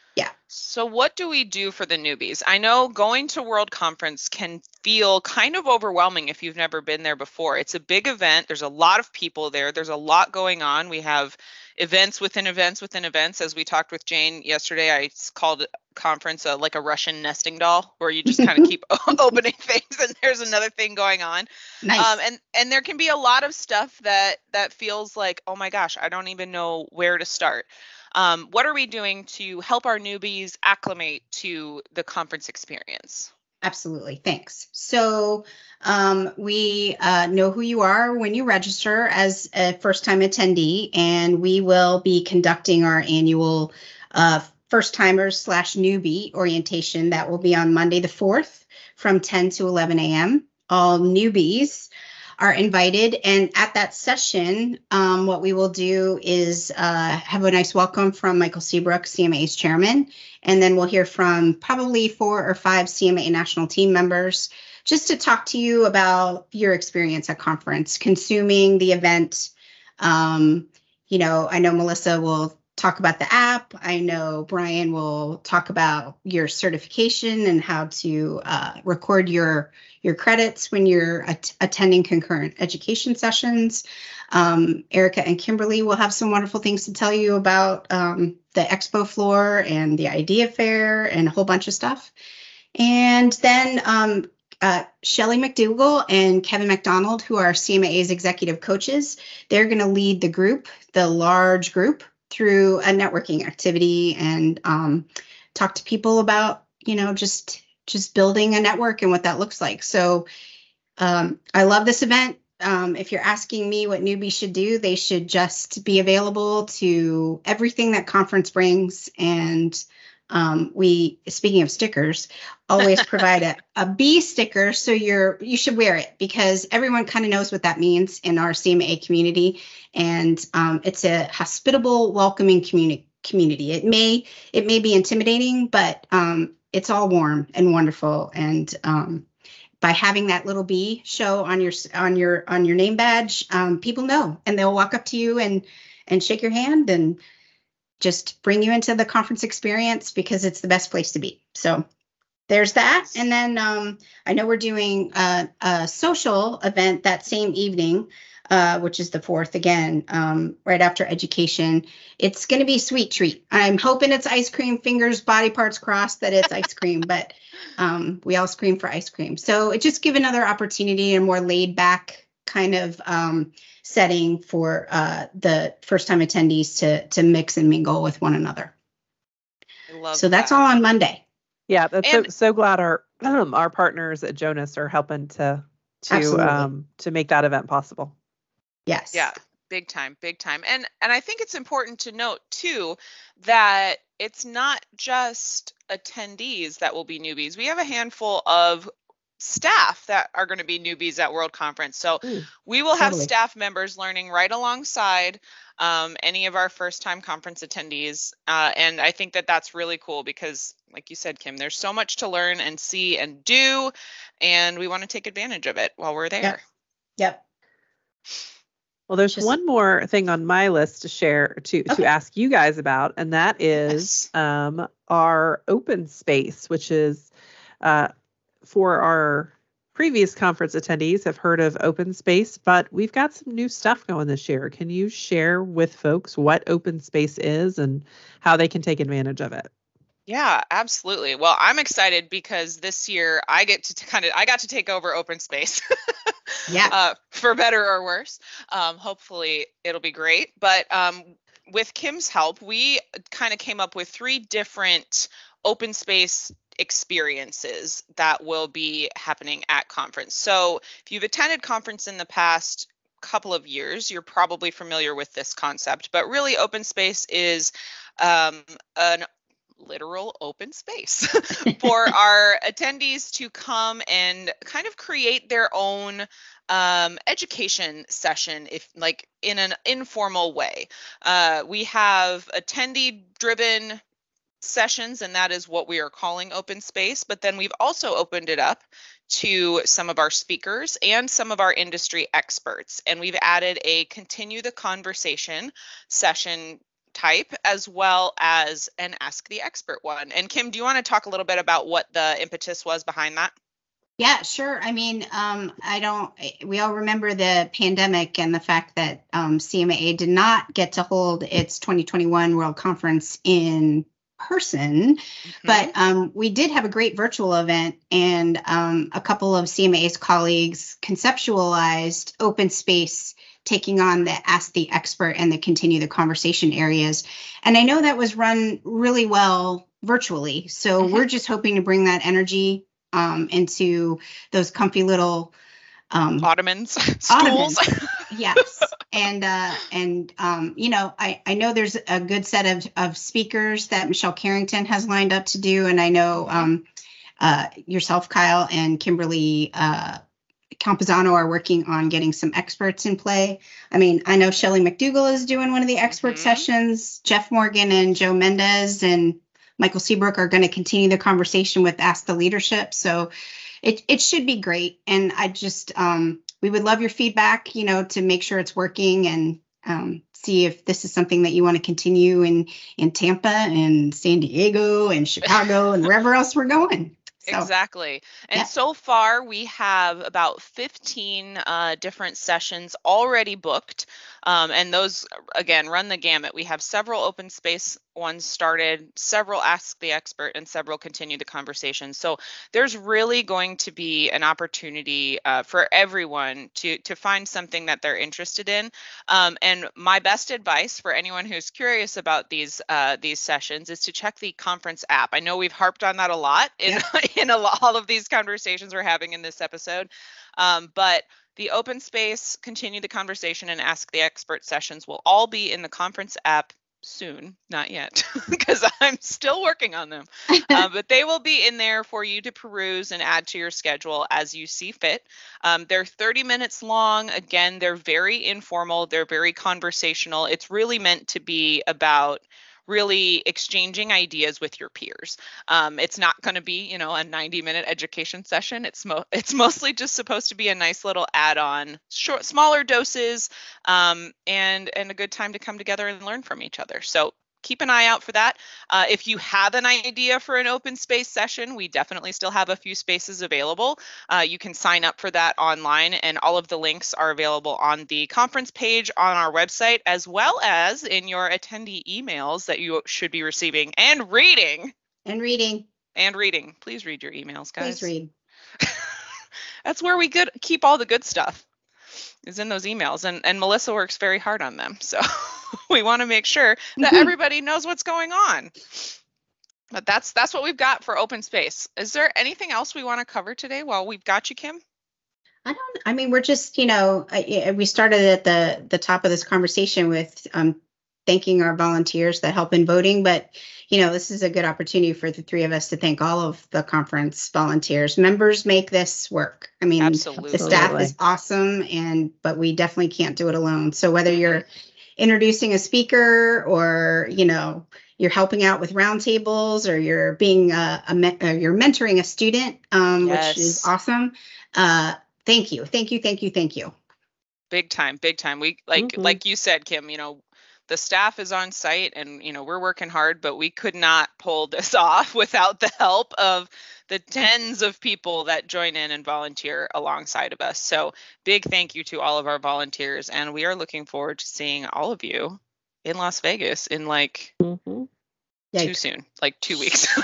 So, what do we do for the newbies? I know going to World Conference can feel kind of overwhelming if you've never been there before. It's a big event, there's a lot of people there, there's a lot going on. We have events within events within events. As we talked with Jane yesterday, I called conference a, like a Russian nesting doll where you just kind of [LAUGHS] keep [LAUGHS] opening things and there's another thing going on nice. um, and and there can be a lot of stuff that that feels like oh my gosh i don't even know where to start um, what are we doing to help our newbies acclimate to the conference experience Absolutely. Thanks. So um, we uh, know who you are when you register as a first time attendee, and we will be conducting our annual uh, first timers slash newbie orientation that will be on Monday the 4th from 10 to 11 a.m. All newbies are invited. And at that session, um, what we will do is uh, have a nice welcome from Michael Seabrook, CMA's chairman. And then we'll hear from probably four or five CMA national team members just to talk to you about your experience at conference, consuming the event. Um, you know, I know Melissa will talk about the app. I know Brian will talk about your certification and how to uh, record your your credits when you're at- attending concurrent education sessions. Um, Erica and Kimberly will have some wonderful things to tell you about um, the expo floor and the idea fair and a whole bunch of stuff. And then um, uh, Shelly McDougall and Kevin McDonald, who are CMA's executive coaches, they're going to lead the group, the large group, through a networking activity and um, talk to people about, you know, just just building a network and what that looks like. So um, I love this event. Um, if you're asking me what newbies should do, they should just be available to everything that conference brings and um, we speaking of stickers always [LAUGHS] provide a, a b sticker so you're you should wear it because everyone kind of knows what that means in our cma community. And um, it's a hospitable welcoming community community. It may it may be intimidating but um, it's all warm and wonderful. And um, by having that little b show on your on your on your name badge um, people know and they'll walk up to you and and shake your hand and just bring you into the conference experience because it's the best place to be. So there's that. And then um, I know we're doing a, a, social event that same evening, uh, which is the fourth again, um, right after education. It's going to be sweet treat. I'm hoping it's ice cream, fingers, body parts crossed that it's ice cream, but um, we all scream for ice cream. So it just give another opportunity and more laid back kind of um, setting for uh, the first time attendees to to mix and mingle with one another. so that's all on Monday. Yeah, that's so, so glad our um, [CLEARS THROAT] our partners at Jonas are helping to to Absolutely. um to make that event possible. Yes. Yeah, big time, big time. And and I think it's important to note too that it's not just attendees that will be newbies. We have a handful of staff that are going to be newbies at World Conference. So Ooh, we will have totally. staff members learning right alongside um, any of our first time conference attendees. Uh, and I think that that's really cool because, like you said, Kim, there's so much to learn and see and do. And we want to take advantage of it while we're there. Yep. yep. Well, there's Just, one more thing on my list to share to okay. to ask you guys about, and that is yes. um, our open space, which is uh, for our previous conference attendees have heard of open space, but we've got some new stuff going this year. Can you share with folks what open space is and how they can take advantage of it? Yeah, absolutely. Well, I'm excited because this year I get to kind of I got to take over open space. [LAUGHS] yeah. Uh, for better or worse. Um, hopefully it'll be great. But um, with Kim's help, we kind of came up with three different open space experiences that will be happening at conference. So if you've attended conference in the past couple of years, you're probably familiar with this concept, but really open space is um, an literal open space [LAUGHS] for [LAUGHS] our attendees to come and kind of create their own um, education session if like in an informal way uh, we have attendee driven sessions, and that is what we are calling open space. But then we've also opened it up to some of our speakers and some of our industry experts. And we've added a continue the conversation session type as well as an ask the expert one. And Kim, do you want to talk a little bit about what the impetus was behind that? Yeah, sure. I mean, um, I don't, we all remember the pandemic and the fact that um, CMAA did not get to hold its 2021 World Conference in person, mm-hmm. but um, we did have a great virtual event, and um, a couple of CMA's colleagues conceptualized open space taking on the ask the expert and the continue the conversation areas and i know that was run really well virtually so mm-hmm. we're just hoping to bring that energy um, into those comfy little um, ottomans, [LAUGHS] ottomans. [LAUGHS] yes and uh, and um, you know I, I know there's a good set of, of speakers that michelle carrington has lined up to do and i know um, uh, yourself kyle and kimberly uh, Camposano are working on getting some experts in play. I mean, I know Shelly McDougall is doing one of the expert mm-hmm. sessions. Jeff Morgan and Joe Mendez and Michael Seabrook are going to continue the conversation with Ask the Leadership. So it it should be great. And I just um, we would love your feedback, you know, to make sure it's working and um, see if this is something that you want to continue in in Tampa and San Diego and [LAUGHS] Chicago and wherever else we're going. So, exactly. And yeah. so far, we have about 15 uh, different sessions already booked. Um, and those, again, run the gamut. We have several open space ones started, several ask the expert, and several continue the conversation. So there's really going to be an opportunity uh, for everyone to to find something that they're interested in. Um, and my best advice for anyone who's curious about these uh, these sessions is to check the conference app. I know we've harped on that a lot in yeah. [LAUGHS] in a, all of these conversations we're having in this episode, um, but the open space, continue the conversation, and ask the expert sessions will all be in the conference app soon, not yet, [LAUGHS] because I'm still working on them. [LAUGHS] Uh, but they will be in there for you to peruse and add to your schedule as you see fit. Um, they're 30 minutes long. Again, they're very informal, they're very conversational. It's really meant to be about really exchanging ideas with your peers. Um, it's not going to be, you know, a 90 minute education session. It's mo- [LAUGHS] it's mostly just supposed to be a nice little add-on, short, smaller doses, um, and and a good time to come together and learn from each other. So keep an eye out for that. Uh, if you have an idea for an open space session, we definitely still have a few spaces available. Uh, you can sign up for that online, and all of the links are available on the conference page on our website, as well as in your attendee emails that you should be receiving and reading. And reading. And reading. Please read your emails, guys. Please read. [LAUGHS] That's where we good keep all the good stuff is in those emails and and Melissa works very hard on them. So [LAUGHS] [LAUGHS] we want to make sure that mm-hmm. everybody knows what's going on. But that's that's what we've got for open space. Is there anything else we want to cover today while we've got you, Kim? I don't. I mean, we're just you know we started at the the top of this conversation with um, thanking our volunteers that help in voting, but you know this is a good opportunity for the three of us to thank all of the conference volunteers. Members make this work. I mean, Absolutely. the staff is awesome, and but we definitely can't do it alone. So whether you're introducing a speaker or you know you're helping out with roundtables or you're being a, a me- you're mentoring a student um, yes. which is awesome uh, thank you thank you thank you thank you big time big time we like mm-hmm. like you said kim you know the staff is on site and you know we're working hard but we could not pull this [LAUGHS] off without the help of the tens of people that join in and volunteer alongside of us so big thank you to all of our volunteers and we are looking forward to seeing all of you in las vegas in like mm-hmm. too soon like two weeks [LAUGHS]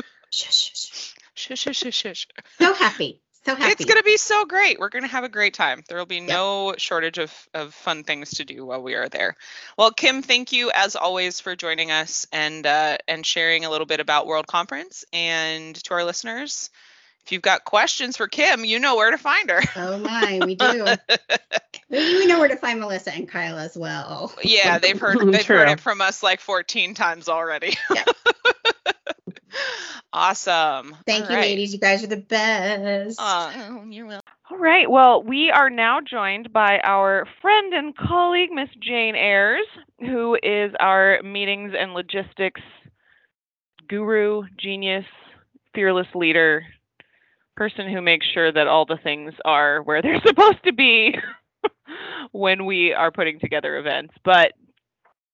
[LAUGHS] shush, shush. Shush, shush, shush, shush. so happy so happy. It's going to be so great. We're going to have a great time. There will be no yep. shortage of, of fun things to do while we are there. Well, Kim, thank you as always for joining us and uh, and sharing a little bit about World Conference. And to our listeners, if you've got questions for Kim, you know where to find her. Oh my, we do. [LAUGHS] we know where to find Melissa and Kyle as well. Yeah, [LAUGHS] they've heard they've heard it from us like 14 times already. Yeah. [LAUGHS] Awesome. Thank All you, right. ladies. You guys are the best. Oh, you're welcome. All right. Well, we are now joined by our friend and colleague, Miss Jane Ayers, who is our meetings and logistics guru, genius, fearless leader, person who makes sure that all the things are where they're [LAUGHS] supposed to be [LAUGHS] when we are putting together events. But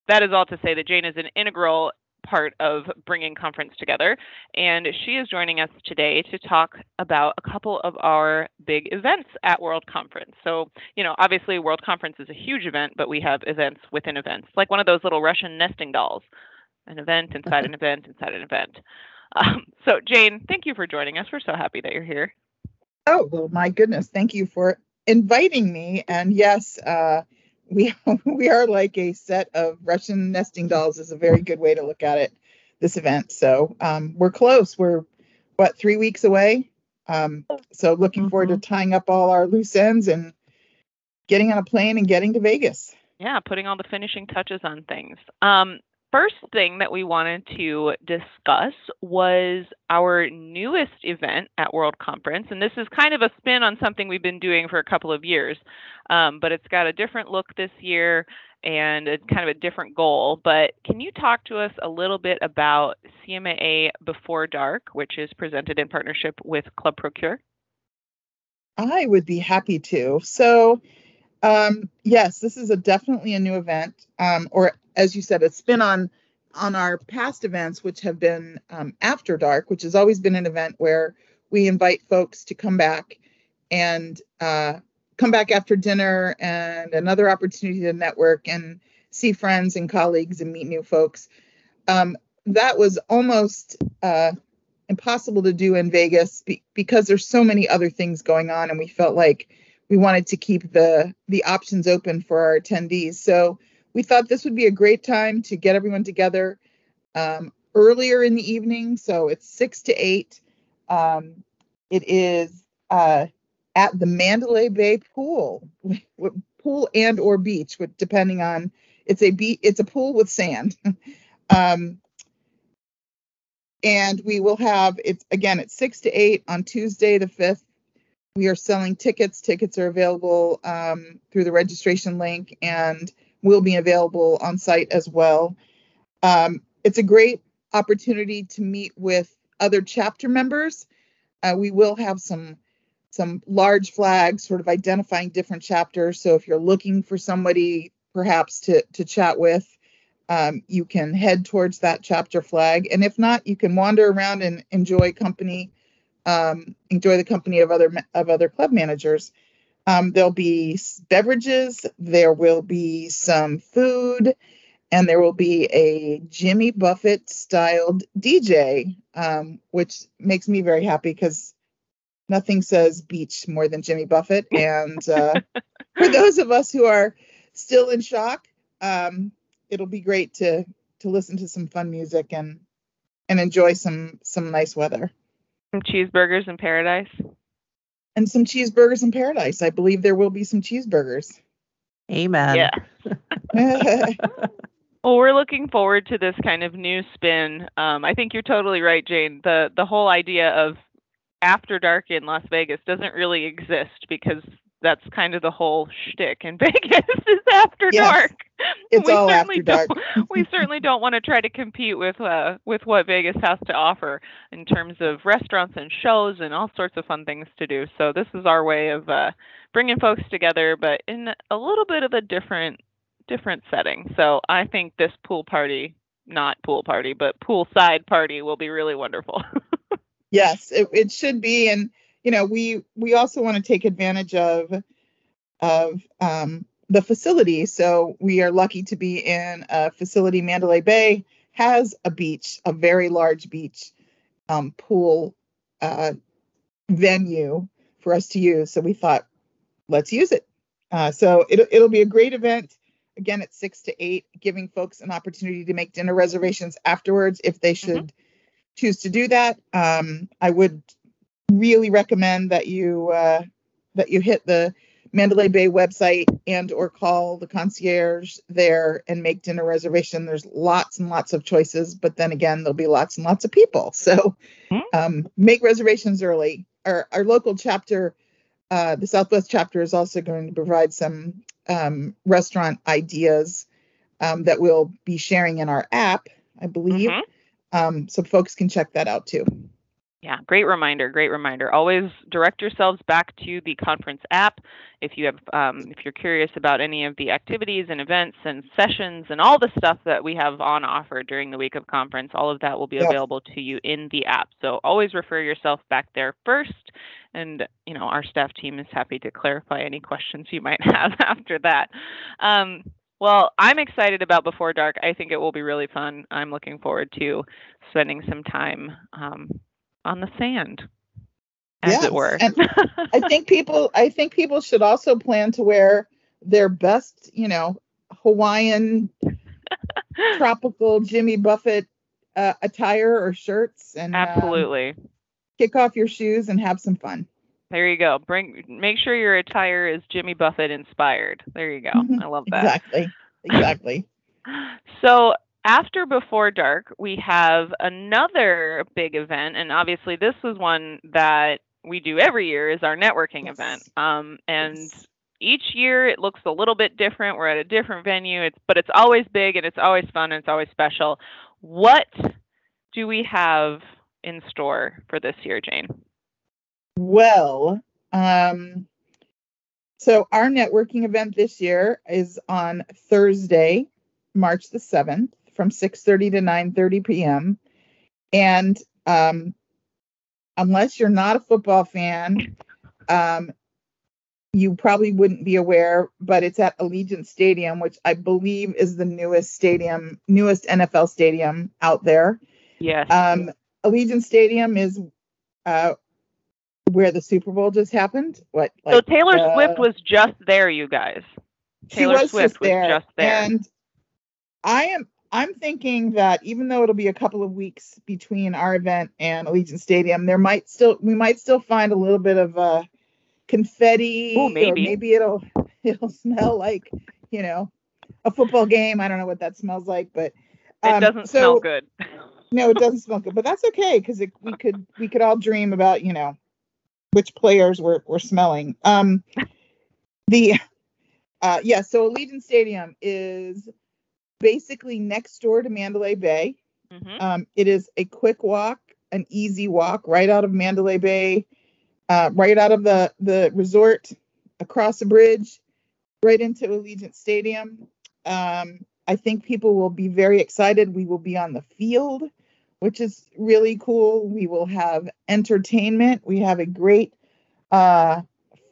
that is all to say that Jane is an integral part of bringing conference together. And she is joining us today to talk about a couple of our big events at World Conference. So, you know, obviously, World Conference is a huge event, but we have events within events, like one of those little Russian nesting dolls an event inside an [LAUGHS] event inside an event. Um, so, Jane, thank you for joining us. We're so happy that you're here. Oh, well, my goodness. Thank you for inviting me. And yes, uh, we [LAUGHS] we are like a set of Russian nesting dolls is a very good way to look at it. This event, so um, we're close. We're what three weeks away. Um, so looking mm-hmm. forward to mm-hmm. tying up all our loose ends and getting on a plane and getting to Vegas. Yeah, putting all the finishing touches on things. Um, first thing that we wanted to discuss was our newest event at World Conference. And this is kind of a spin on something we've been doing for a couple of years, um, but it's got a different look this year and a kind of a different goal. But can you talk to us a little bit about CMAA Before Dark, which is presented in partnership with Club Procure? I would be happy to. So, um, yes, this is a definitely a new event, um, or as you said, a spin on on our past events, which have been um, after dark, which has always been an event where we invite folks to come back and uh, come back after dinner and another opportunity to network and see friends and colleagues and meet new folks. um, that was almost uh, impossible to do in Vegas be- because there's so many other things going on, and we felt like we wanted to keep the the options open for our attendees. So we thought this would be a great time to get everyone together um, earlier in the evening. So it's six to eight. Um, it is uh, at the Mandalay Bay Pool, [LAUGHS] pool and or beach, with depending on it's a beach. It's a pool with sand. [LAUGHS] um, and we will have it's again at six to eight on Tuesday the fifth. We are selling tickets. Tickets are available um, through the registration link and will be available on site as well. Um, it's a great opportunity to meet with other chapter members. Uh, we will have some some large flags sort of identifying different chapters. So if you're looking for somebody perhaps to to chat with, um, you can head towards that chapter flag. And if not, you can wander around and enjoy company, um, enjoy the company of other of other club managers. Um, there'll be beverages, there will be some food, and there will be a Jimmy Buffett styled DJ, um, which makes me very happy because nothing says beach more than Jimmy Buffett. And uh, [LAUGHS] for those of us who are still in shock, um, it'll be great to to listen to some fun music and and enjoy some some nice weather. Some cheeseburgers in paradise. And some cheeseburgers in paradise. I believe there will be some cheeseburgers. Amen. Yeah. [LAUGHS] Well, we're looking forward to this kind of new spin. Um, I think you're totally right, Jane. The the whole idea of after dark in Las Vegas doesn't really exist because that's kind of the whole shtick in [LAUGHS] Vegas is after Yes. dark. It's all after dark. we certainly don't want to try to compete with uh, with what Vegas has to offer in terms of restaurants and shows and all sorts of fun things to do. So this is our way of uh, bringing folks together, but in a little bit of a different different setting. So I think this pool party, not pool party, but poolside party will be really wonderful. [LAUGHS] yes, it, it should be. And you know, we we also want to take advantage of of um, the facility. So we are lucky to be in a facility. Mandalay Bay has a beach, a very large beach um, pool uh, venue for us to use. So we thought, let's use it. Uh, so it'll it'll be a great event. Again, at six to eight, giving folks an opportunity to make dinner reservations afterwards if they should choose to do that. Um, I would really recommend that you uh, that you hit the Mandalay Bay website and or call the concierge there and make dinner reservation. There's lots and lots of choices, but then again, there'll be lots and lots of people. So Hmm. um, make reservations early. Our, our local chapter, uh, the Southwest chapter, is also going to provide some um, restaurant ideas um, that we'll be sharing in our app, I believe. Mhm. Um, so folks can check that out too. Yeah, great reminder. Great reminder. Always direct yourselves back to the conference app if you have, um, if you're curious about any of the activities and events and sessions and all the stuff that we have on offer during the week of conference. All of that will be available to you in the app. So always refer yourself back there first, and you know our staff team is happy to clarify any questions you might [LAUGHS] have after that. Um, well, I'm excited about Before Dark. I think it will be really fun. I'm looking forward to spending some time um, on the sand, as Yes, it were. I [LAUGHS] think people I think people should also plan to wear their best, you know, Hawaiian [LAUGHS] tropical Jimmy Buffett uh, attire or shirts and um, Absolutely. kick off your shoes and have some fun. There you go. Bring make sure your attire is Jimmy Buffett inspired. There you go. Mhm, I love that. Exactly. Exactly. [LAUGHS] So after Before Dark, we have another big event, and obviously this was one that we do every year is our networking Yes. event. Um, and Yes. each year it looks a little bit different. We're at a different venue. It's but it's always big and it's always fun and it's always special. What do we have in store for this year, Jane? Well, um, so our networking event this year is on Thursday, March the 7th from 6:30 to 9:30 p.m. And um, unless you're not a football fan, um, you probably wouldn't be aware, but it's at Allegiant Stadium, which I believe is the newest stadium, newest NFL stadium out there. Yes. Um, Allegiant Stadium is uh, where the Super Bowl just happened. What? so Taylor uh, Swift was just there, you guys. she Taylor was Swift just was there, just there. and I am. I'm thinking that even though it'll be a couple of weeks between our event and Allegiant Stadium, there might still we might still find a little bit of uh, confetti, Ooh, or maybe. maybe it'll [LAUGHS] it'll smell like you know a football game. I don't know what that smells like, but It um, doesn't so, smell good. [LAUGHS] no, it doesn't smell good, but that's okay because we could we could all dream about you know which players were were smelling. Um, the uh, yeah, so Allegiant Stadium is basically next door to Mandalay Bay. hmm Um, it is a quick walk, an easy walk right out of Mandalay Bay, uh, right out of the the resort, across the bridge, right into Allegiant Stadium. Um, I think people will be very excited. We will be on the field, which is really cool. We will have entertainment. We have a great, uh,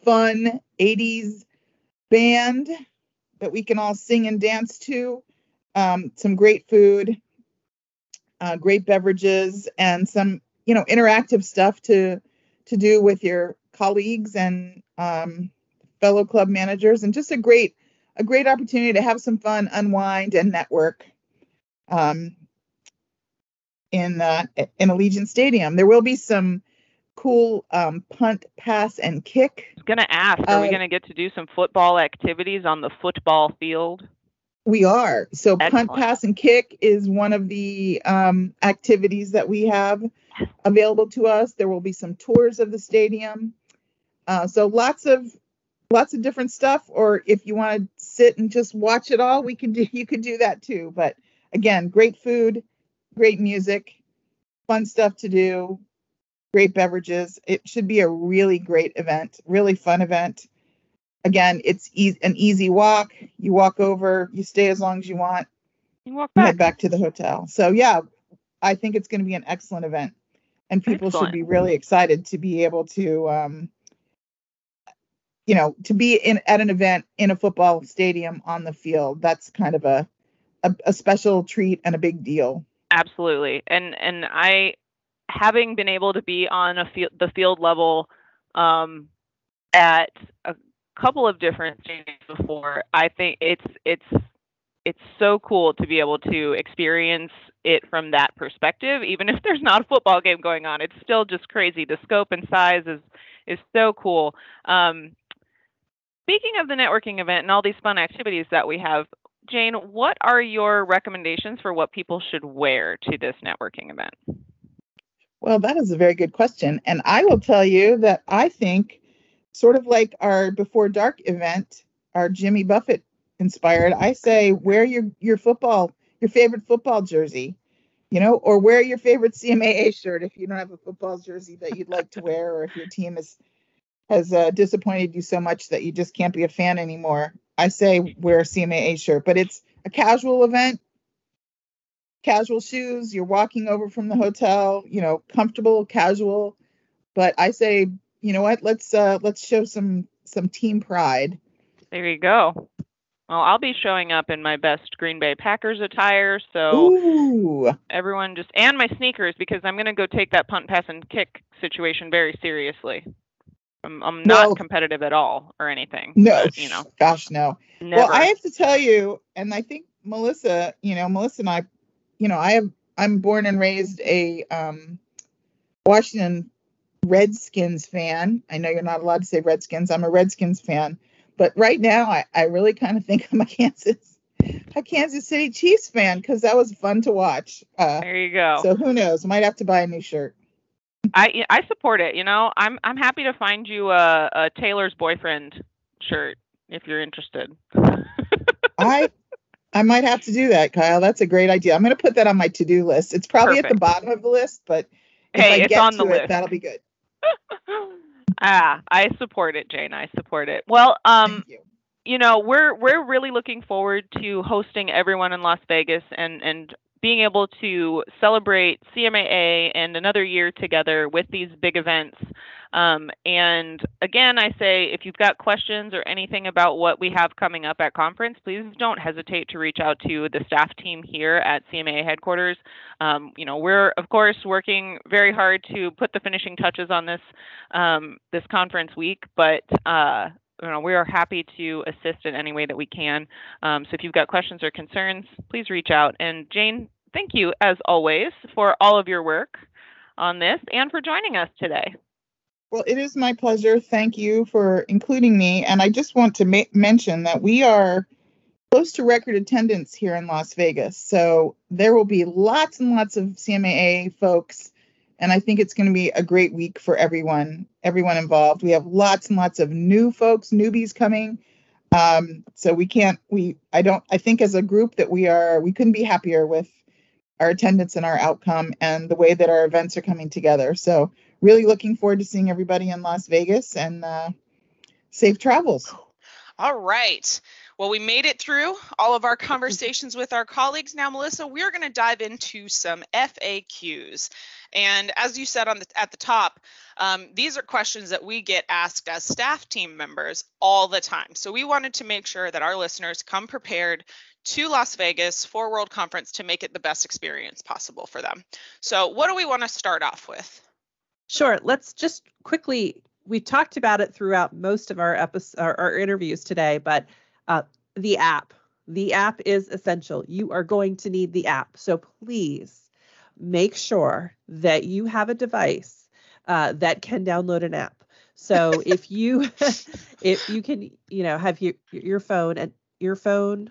fun 80s band that we can all sing and dance to. Um, some great food, uh, great beverages, and some you know interactive stuff to to do with your colleagues and um, fellow club managers, and just a great a great opportunity to have some fun, unwind, and network. Um, in uh, in Allegiant Stadium, there will be some cool um, punt, pass, and kick I was gonna ask, are we Uh, gonna get to do some football activities on the football field? We are. So punt, pass, and kick is one of the um, activities that we have available to us. There will be some tours of the stadium. Uh, so lots of lots of different stuff. Or if you want to sit and just watch it all, we can do. You could do that too. But again, great food, great music, fun stuff to do, great beverages. It should be a really great event, really fun event again, it's e- an easy walk. You walk over, you stay as long as you want, You walk back. head back to the hotel. So yeah, I think it's going to be an excellent event, and people Excellent. should be really excited to be able to, um, you know, to be in at an event in a football stadium on the field. That's kind of a a, a special treat and a big deal. Absolutely. And and I having been able to be on a field the field level um at a couple of different stadiums before, I think it's it's it's so cool to be able to experience it from that perspective even if there's not a football game going on. It's still just crazy. The scope and size is is so cool. Um Speaking of the networking event and all these fun activities that we have, Jane, what are your recommendations for what people should wear to this networking event? Well, that is a very good question. And I will tell you that I think, sort of like our Before Dark event, our Jimmy Buffett inspired, I say wear your, your football, your favorite football jersey, you know, or wear your favorite CMAA shirt if you don't have a football jersey that you'd like to wear, or if your team is has uh, disappointed you so much that you just can't be a fan anymore. I say wear a CMAA shirt, but it's a casual event casual shoes you're walking over from the hotel you know comfortable casual but i say you know what let's uh let's show some some team pride There you go. Well, I'll be showing up in my best Green Bay Packers attire, so ooh everyone just and my sneakers because I'm gonna go take that punt, pass, and kick situation very seriously. I'm, I'm not Well- competitive at all or anything. no but, you know, gosh no never. well i have to tell you and i think melissa you know melissa and i you know i have i'm born and raised a um washington redskins fan. I know you're not allowed to say redskins. I'm a redskins fan. But right now i, I really kind of [LAUGHS] think i'm a kansas a kansas city chiefs fan because that was fun to watch. Uh there you go. so who knows? Might have to buy a new shirt. I I support it. You know, I'm I'm happy to find you a, a Taylor's boyfriend shirt if you're interested. [LAUGHS] i i might have to do that kyle. That's a great idea. I'm going to put that on my to-do list. It's probably at the bottom of the list but if Hey, I it's get on to the it, list. that'll be good ah, I support it, Jane. I support it. Well, um, you. you know, we're we're really looking forward to hosting everyone in Las Vegas and and being able to celebrate CMAA and another year together with these big events. Um, and again, I say if you've got questions or anything about what we have coming up at conference, please don't hesitate to reach out to the staff team here at CMA headquarters. Um, you know, we're of course working very hard to put the finishing touches on this um, this conference week, but uh, you know, we are happy to assist in any way that we can. Um, so if you've got questions or concerns, please reach out. And Jane, thank you as always for all of your work on this and for joining us today. Well, it is my pleasure. Thank you for including me. And I just want to ma- mention that we are close to record attendance here in Las Vegas. So there will be lots and lots of CMAA folks. And I think it's going to be a great week for everyone, everyone involved. We have lots and lots of new folks, newbies coming. Um, so we can't, we, I don't, I think as a group that we are, we couldn't be happier with our attendance and our outcome and the way that our events are coming together. So really looking forward to seeing everybody in Las Vegas and uh, safe travels. All right. Well, we made it through all of our conversations with our colleagues. Now, Melissa, we're going to dive into some FAQs. And as you said on the, at the top, um, these are questions that we get asked as staff team members all the time. So we wanted to make sure that our listeners come prepared to Las Vegas for World Conference to make it the best experience possible for them. So, what do we want to start off with? Sure. Let's just quickly. We talked about it throughout most of our episodes, our, our interviews today, but uh, the app. The app is essential. You are going to need the app. So please make sure that you have a device uh, that can download an app. So [LAUGHS] if you [LAUGHS] if you can, you know, have your your phone and your phone,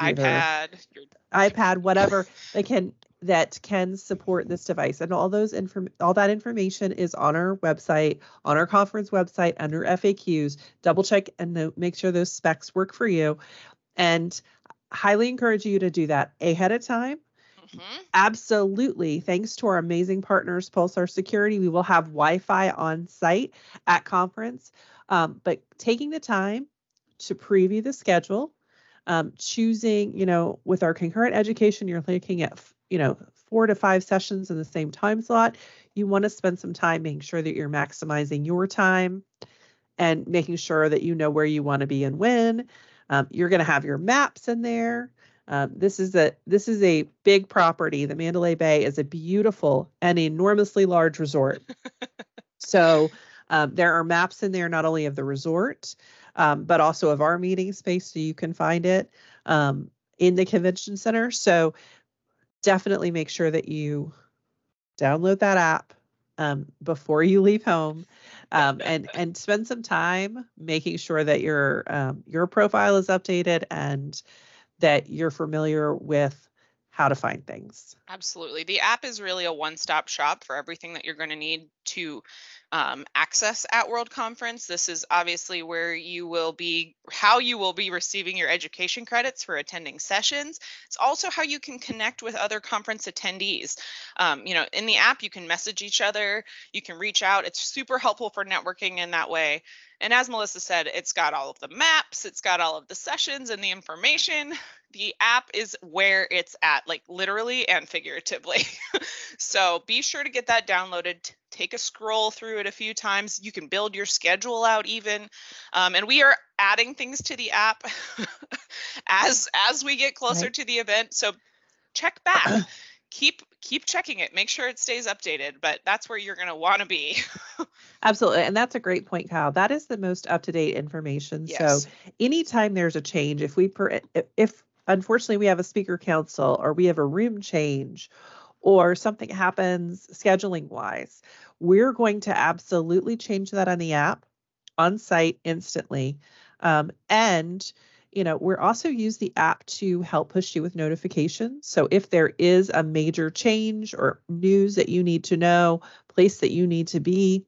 iPad, your iPad, whatever they can that can support this device. And all those inform all that information is on our website on our conference website under faqs double check and note, make sure those specs work for you. And highly encourage you to do that ahead of time. Mm-hmm. absolutely. Thanks to our amazing partners pulsar security we will have wi-fi on site at conference. Um, but taking the time to preview the schedule um, choosing, you know, with our concurrent education, you're looking at you know, four to five sessions in the same time slot, you want to spend some time making sure that you're maximizing your time and making sure that you know where you want to be and when. Um, you're going to have your maps in there. Um, this is a this is a big property. The Mandalay Bay is a beautiful and enormously large resort. [LAUGHS] so um, there are maps in there not only of the resort, um, but also of our meeting space, so you can find it um, in the convention center. So definitely make sure that you download that app um, before you leave home um, and [LAUGHS] and spend some time making sure that your um, your profile is updated and that you're familiar with how to find things. Absolutely. The app is really a one-stop shop for everything that you're going to need to um, access at World Conference. This is obviously where you will be, how you will be receiving your education credits for attending sessions. It's also how you can connect with other conference attendees. Um, you know, in the app, you can message each other, you can reach out. It's super helpful for networking in that way. And as Melissa said, it's got all of the maps, it's got all of the sessions and the information. [LAUGHS] The app is where it's at, like literally and figuratively. [LAUGHS] so be sure to get that downloaded. Take a scroll through it a few times. You can build your schedule out even. Um, and we are adding things to the app [LAUGHS] as as we get closer right. to the event. So check back. [CLEARS THROAT] keep keep checking it make sure it stays updated but that's where you're going to want to be [LAUGHS] absolutely and that's a great point kyle that is the most up to date information yes. so anytime there's a change if we per, if unfortunately we have a speaker council or we have a room change or something happens scheduling wise we're going to absolutely change that on the app on site instantly um, and you know, we're also use the app to help push you with notifications. So if there is a major change or news that you need to know, place that you need to be,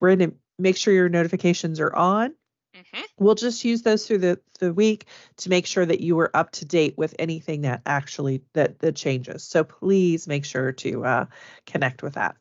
we're going to make sure your notifications are on. Mm-hmm. We'll just use those through the, the week to make sure that you are up to date with anything that actually that that changes. So please make sure to uh, connect with that.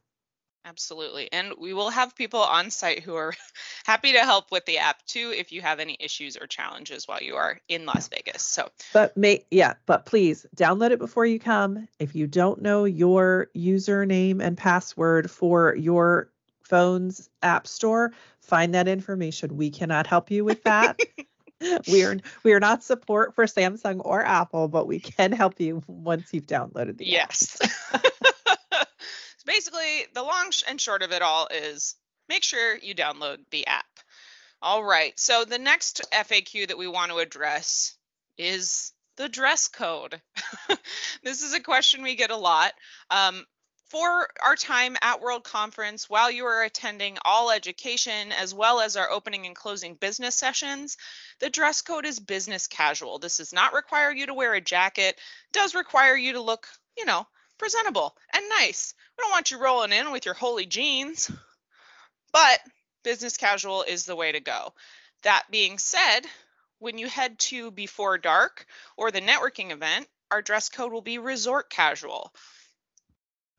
Absolutely. And we will have people on site who are [LAUGHS] happy to help with the app too if you have any issues or challenges while you are in Las Vegas. So, but may yeah, but please download it before you come. If you don't know your username and password for your phone's app store, find that information. We cannot help you with that. [LAUGHS] we are we are not support for Samsung or Apple, but we can help you once you've downloaded the app. Yes. [LAUGHS] so basically, the long and short of it all is make sure you download the app. All right. So the next FAQ that we want to address is the dress code. [LAUGHS] this is a question we get a lot. Um, for our time at World Conference, while you are attending all education as well as our opening and closing business sessions, the dress code is business casual. This does not require you to wear a jacket, does require you to look, you know, presentable and nice. We don't want you rolling in with your holy jeans, but business casual is the way to go. That being said, when you head to Before Dark or the networking event, our dress code will be resort casual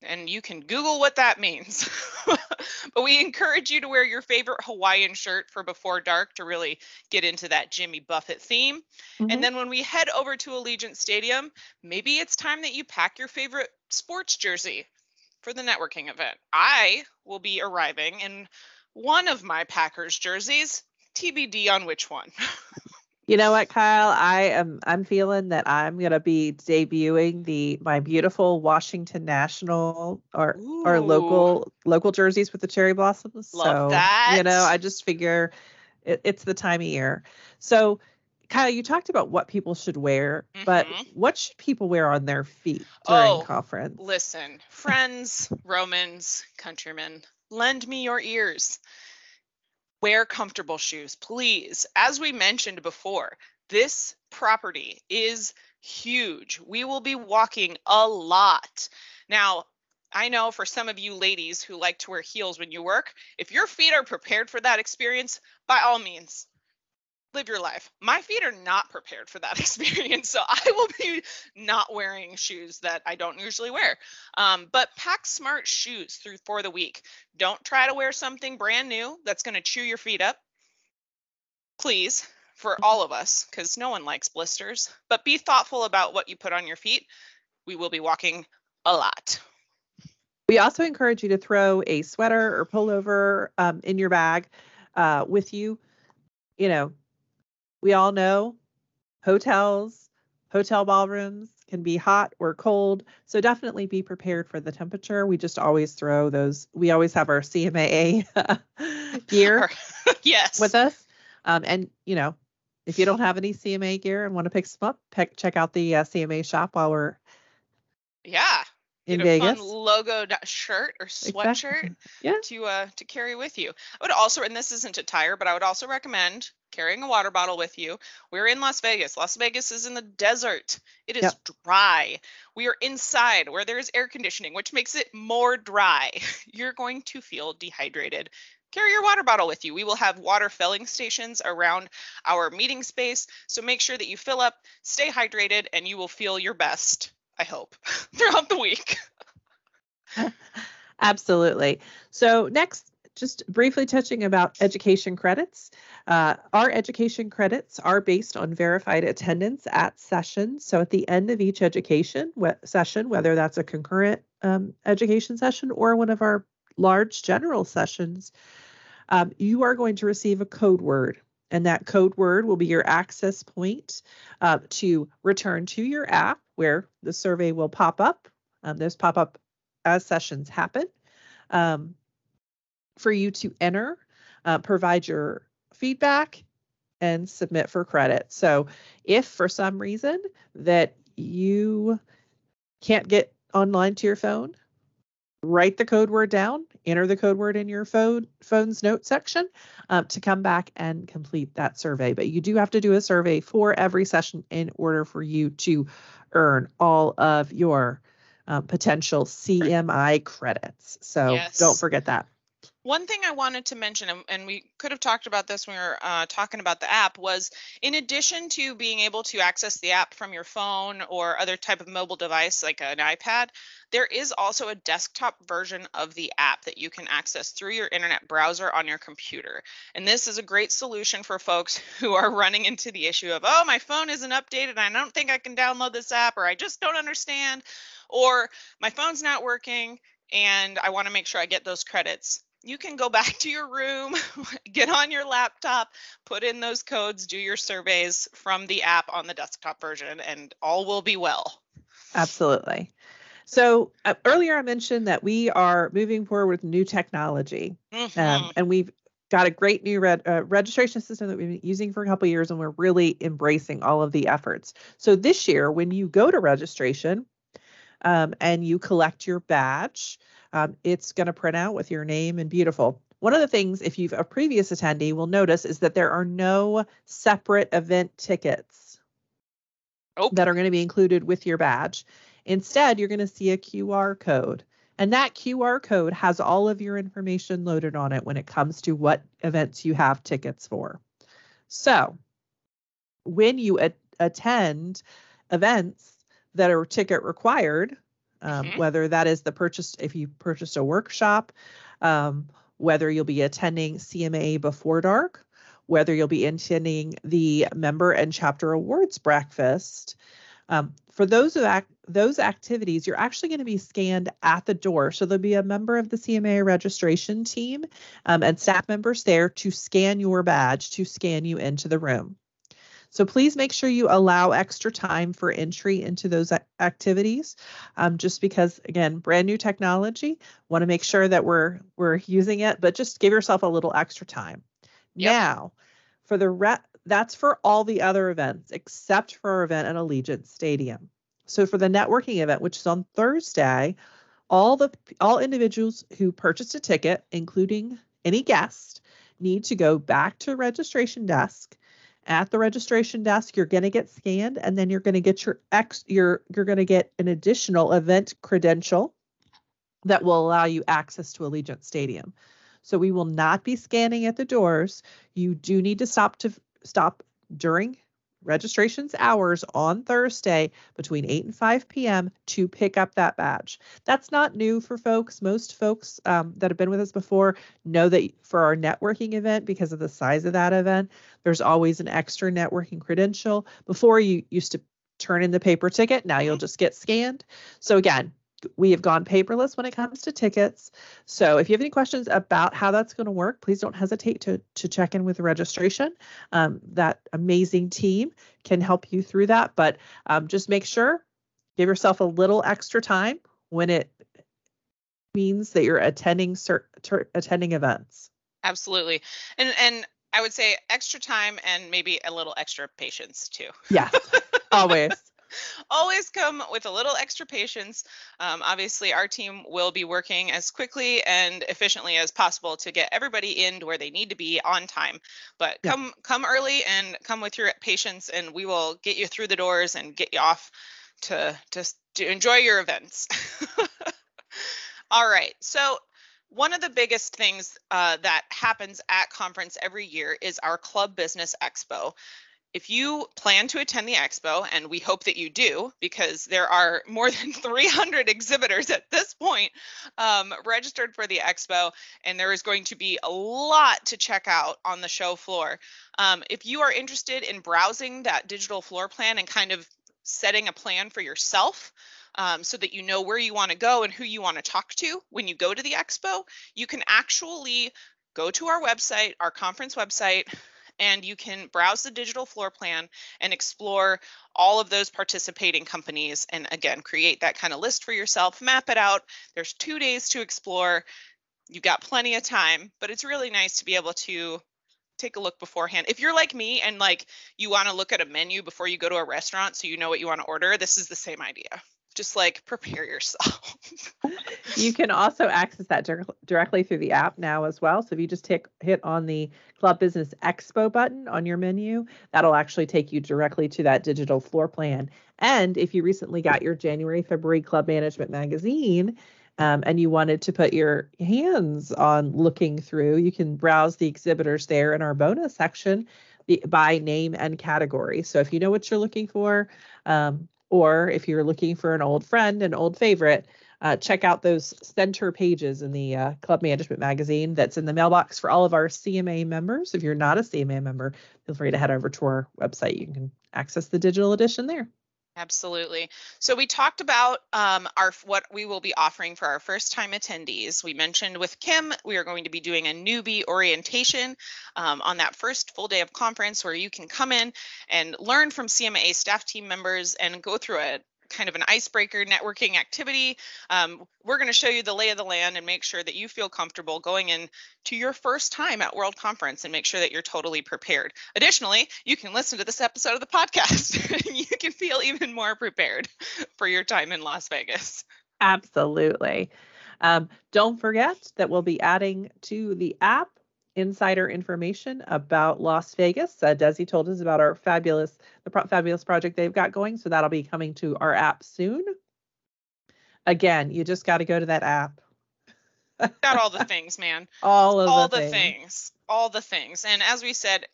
and you can Google what that means. [LAUGHS] but we encourage you to wear your favorite Hawaiian shirt for before dark to really get into that Jimmy Buffett theme. Mhm. And then when we head over to Allegiant Stadium, maybe it's time that you pack your favorite sports jersey for the networking event. I will be arriving in one of my Packers jerseys, TBD on which one. [LAUGHS] You know what, Kyle? I am I'm feeling that I'm gonna be debuting the my beautiful Washington National or or local local jerseys with the cherry blossoms. Love so you know. I just figure it, it's the time of year. So Kyle, you talked about what people should wear, but Mhm. what should people wear on their feet during Oh, conference? Listen, friends, Romans, countrymen, lend me your ears. Wear comfortable shoes, please. As we mentioned before, this property is huge. We will be walking a lot. Now, I know for some of you ladies who like to wear heels when you work, if your feet are prepared for that experience, by all means, live your life. My feet are not prepared for that [LAUGHS] experience, so I will be not wearing shoes that I don't usually wear. Um, but pack smart shoes through for the week. Don't try to wear something brand new that's going to chew your feet up. Please, for all of us, because no one likes blisters. But be thoughtful about what you put on your feet. We will be walking a lot. We also encourage you to throw a sweater or pullover um, in your bag uh, with you. You know, we all know hotels, hotel ballrooms can be hot or cold. So definitely be prepared for the temperature. We just always throw those, we always have our CMAA [LAUGHS] gear [LAUGHS] yes. with us. Um, and, you know, if you don't have any CMA gear and want to pick some up, pick, check out the uh, CMA shop while we're Yeah. In Get a Vegas. fun logoed shirt or sweatshirt Yeah. to uh to carry with you. I would also, and this isn't a tire, but I would also recommend carrying a water bottle with you. We're in Las Vegas. Las Vegas is in the desert. It is Yep. dry. We are inside where there is air conditioning, which makes it more dry. [LAUGHS] You're going to feel dehydrated. Carry your water bottle with you. We will have water filling stations around our meeting space. So make sure that you fill up, stay hydrated, and you will feel your best, I hope, [LAUGHS] throughout the week. [LAUGHS] Absolutely. So next, just briefly touching about education credits. Uh, our education credits are based on verified attendance at sessions. So at the end of each education we- session, whether that's a concurrent um, education session or one of our large general sessions, um, you are going to receive a code word. And that code word will be your access point uh, to return to your app where the survey will pop up. Um, those pop up as sessions happen um, for you to enter, uh, provide your feedback, and submit for credit. So, if for some reason that you can't get online to your phone, write the code word down, enter the code word in your phone phone's note section um, to come back and complete that survey. But you do have to do a survey for every session in order for you to earn all of your um, potential CMI credits. So Yes. don't forget that. One thing I wanted to mention, and, we could have talked about this when we were uh, talking about the app, was in addition to being able to access the app from your phone or other type of mobile device like an iPad, there is also a desktop version of the app that you can access through your internet browser on your computer. And this is a great solution for folks [LAUGHS] who are running into the issue of, oh, my phone isn't updated. I don't think I can download this app, or I just don't understand, or my phone's not working and I want to make sure I get those credits. You can go back to your room, [LAUGHS] get on your laptop, put in those codes, do your surveys from the app on the desktop version, and all will be well. Absolutely. So uh, earlier I mentioned that we are moving forward with new technology, Mhm. um, and we've got a great new reg- uh, registration system that we've been using for a couple years, and we're really embracing all of the efforts. So this year, when you go to registration um, and you collect your badge, um, it's going to print out with your name and beautiful. One of the things, if you've a previous attendee, will notice is that there are no separate event tickets Oh. that are going to be included with your badge. Instead, you're going to see a QR code. And that QR code has all of your information loaded on it when it comes to what events you have tickets for. So, when you attend events that are ticket required, um, Mhm. whether that is the purchase, if you purchased a workshop, um, whether you'll be attending CMA before dark, whether you'll be attending the member and chapter awards breakfast. Um, for those of those activities, you're actually going to be scanned at the door. So there'll be a member of the CMA registration team um, and staff members there to scan your badge to scan you into the room. So please make sure you allow extra time for entry into those activities. Um, just because, again, brand new technology, want to make sure that we're we're using it, but just give yourself a little extra time. Yep. Now, for the re- that's for all the other events except for our event at Allegiant Stadium. So for the networking event, which is on Thursday, all the all individuals who purchased a ticket, including any guest, need to go back to registration desk. At the registration desk, you're going to get scanned, and then you're going to get your ex your you're going to get an additional event credential that will allow you access to Allegiant Stadium. So we will not be scanning at the doors. You do need to stop to stop during registration's hours on Thursday between 8 and 5 p.m. to pick up that badge. That's not new for folks. Most folks um, that have been with us before know that for our networking event, because of the size of that event, there's always an extra networking credential. Before you used to turn in the paper ticket, now you'll just get scanned. So again, we have gone paperless when it comes to tickets. So if you have any questions about how that's going to work, please don't hesitate to, to check in with the registration. Um, that amazing team can help you through that. But um, just make sure, give yourself a little extra time when it means that you're attending cert, ter, attending events. Absolutely. And and I would say extra time and maybe a little extra patience too. Yes, [LAUGHS] always. [LAUGHS] Always come with a little extra patience. Um, obviously, our team will be working as quickly and efficiently as possible to get everybody in to where they need to be on time. But Yeah. come come early and come with your patience, and we will get you through the doors and get you off to to, to enjoy your events. [LAUGHS] All right. So one of the biggest things uh, that happens at conference every year is our club business expo if you plan to attend the expo, and we hope that you do, because there are more than [LAUGHS] 300 exhibitors at this point um, registered for the expo, and there is going to be a lot to check out on the show floor. Um, if you are interested in browsing that digital floor plan and kind of setting a plan for yourself, um, so that you know where you want to go and who you want to talk to when you go to the expo, you can actually go to our website, our conference website, and you can browse the digital floor plan and explore all of those participating companies and again create that kind of list for yourself map it out. There's two days to explore. You've got plenty of time but it's really nice to be able to take a look beforehand. If you're like me and like you want to look at a menu before you go to a restaurant so you know what you want to order this is the same idea just like prepare yourself [LAUGHS] You can also access that dir- directly through the app now as well. So if you just hit hit on the Club Business Expo button on your menu, that'll actually take you directly to that digital floor plan. And if you recently got your January February Club Management magazine, um, and you wanted to put your hands on looking through, you can browse the exhibitors there in our bonus section by name and category. So if you know what you're looking for, um, or if you're looking for an old friend, an old favorite, uh, check out those center pages in the uh, Club Management Magazine that's in the mailbox for all of our CMA members. If you're not a CMA member, feel free to head over to our website. You can access the digital edition there. Absolutely. So we talked about um, our what we will be offering for our first time attendees. We mentioned with Kim, we are going to be doing a newbie orientation um, on that first full day of conference where you can come in and learn from CMA staff team members and go through a kind of an icebreaker networking activity. Um, we're going to show you the lay of the land and make sure that you feel comfortable going in to your first time at World Conference and make sure that you're totally prepared. Additionally, you can listen to this episode of the podcast [LAUGHS] you can feel even more prepared for your time in Las Vegas. Absolutely. Um, don't forget that we'll be adding to the app insider information about Las Vegas. Uh, Desi told us about our fabulous, the pro- fabulous project they've got going. So that'll be coming to our app soon. Again, you just got to go to that app. Got all the things, man. [LAUGHS] All of all the, the things. things. All the things. And as we said,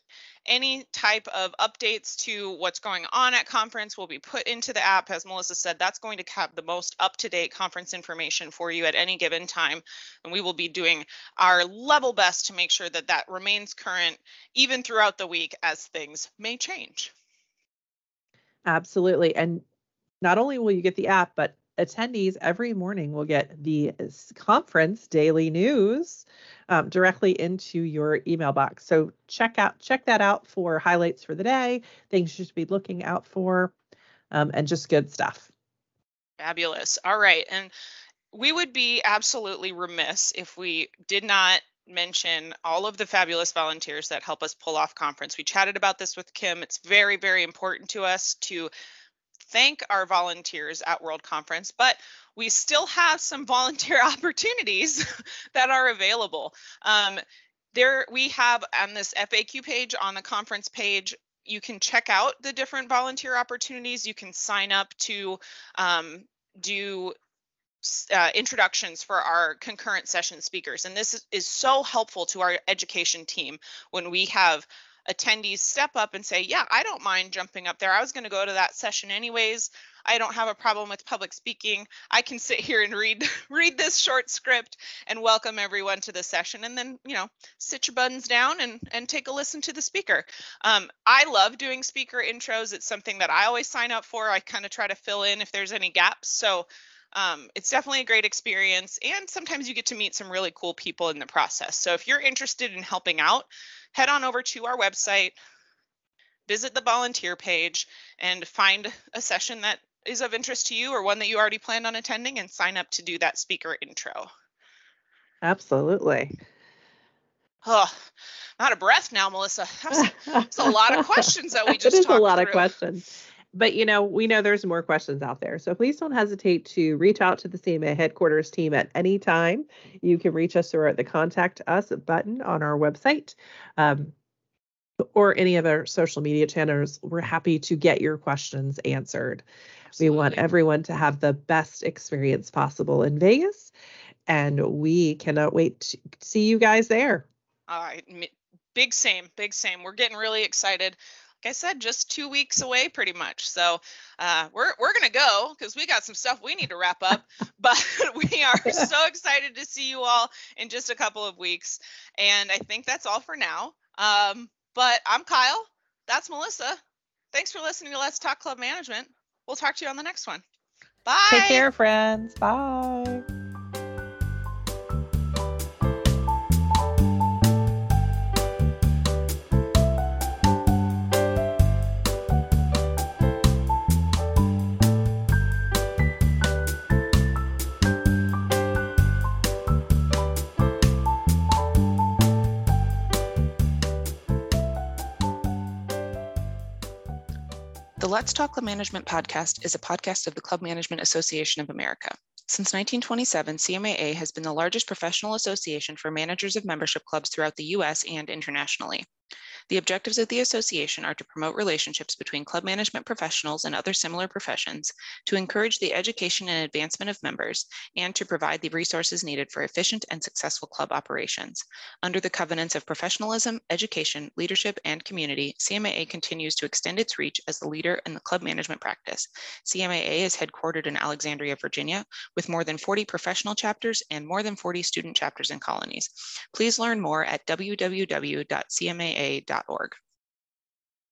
any type of updates to what's going on at conference will be put into the app. As Melissa said, that's going to have the most up to date conference information for you at any given time. And we will be doing our level best to make sure that that remains current even throughout the week as things may change. Absolutely. And not only will you get the app, but attendees every morning will get the conference daily news um, directly into your email box. So check out check that out for highlights for the day, things you should be looking out for, um, and just good stuff. Fabulous. All right. And we would be absolutely remiss if we did not mention all of the fabulous volunteers that help us pull off conference. We chatted about this with Kim. It's very, very important to us to thank our volunteers at World Conference, but we still have some [LAUGHS] volunteer opportunities [LAUGHS] that are available. Um, there we have on this FAQ page on the conference page you can check out the different volunteer opportunities. You can sign up to um, do uh, introductions for our concurrent session speakers. And this is, is so helpful to our education team when we have attendees step up and say, yeah, I don't mind jumping up there. I was going to go to that session anyways. I don't have a problem with public speaking. I can sit here and read [LAUGHS] read this short script and welcome everyone to the session and then, you know, sit your buttons down and and take a listen to the speaker. Um, I love doing speaker intros. It's something that I always sign up for. I kind of try to fill in if there's any gaps. So um, it's definitely a great experience and sometimes you get to meet some really cool people in the process so if you're interested in helping out head on over to our website visit the volunteer page and find a session that is of interest to you or one that you already planned on attending and sign up to do that speaker intro Absolutely. oh I'm out of breath now melissa that's, that's a lot of [LAUGHS] questions that we just it is a lot of questions. But you know, we know there's more questions out there. So please don't hesitate to reach out to the CMA headquarters team at any time. You can reach us through the contact us button on our website. Um, or any of our social media channels, we're happy to get your questions answered. We want everyone to have the best experience possible in Vegas, and we cannot wait to see you guys there. All right, big same, big same. We're getting really excited. Like I said, just two weeks away, pretty much. So uh, we're we're gonna go because we got some stuff we need to wrap up. [LAUGHS] [LAUGHS] but we are so excited to see you all in just a couple of weeks. And I think that's all for now. Um, but I'm Kyle. That's Melissa. Thanks for listening to Let's Talk Club Management. We'll talk to you on the next one. Bye. Take care, friends. Bye. Let's Talk Club Management podcast is a podcast of the Club Management Association of America. Since 1927, CMAA has been the largest professional association for managers of membership clubs throughout the US and internationally. The objectives of the association are to promote relationships between club management professionals and other similar professions, to encourage the education and advancement of members, and to provide the resources needed for efficient and successful club operations. Under the covenants of professionalism, education, leadership, and community, CMAA continues to extend its reach as the leader in the club management practice. CMAA is headquartered in Alexandria, Virginia, with more than 40 professional chapters and more than 40 student chapters and colonies. Please learn more at www.cmaa.org.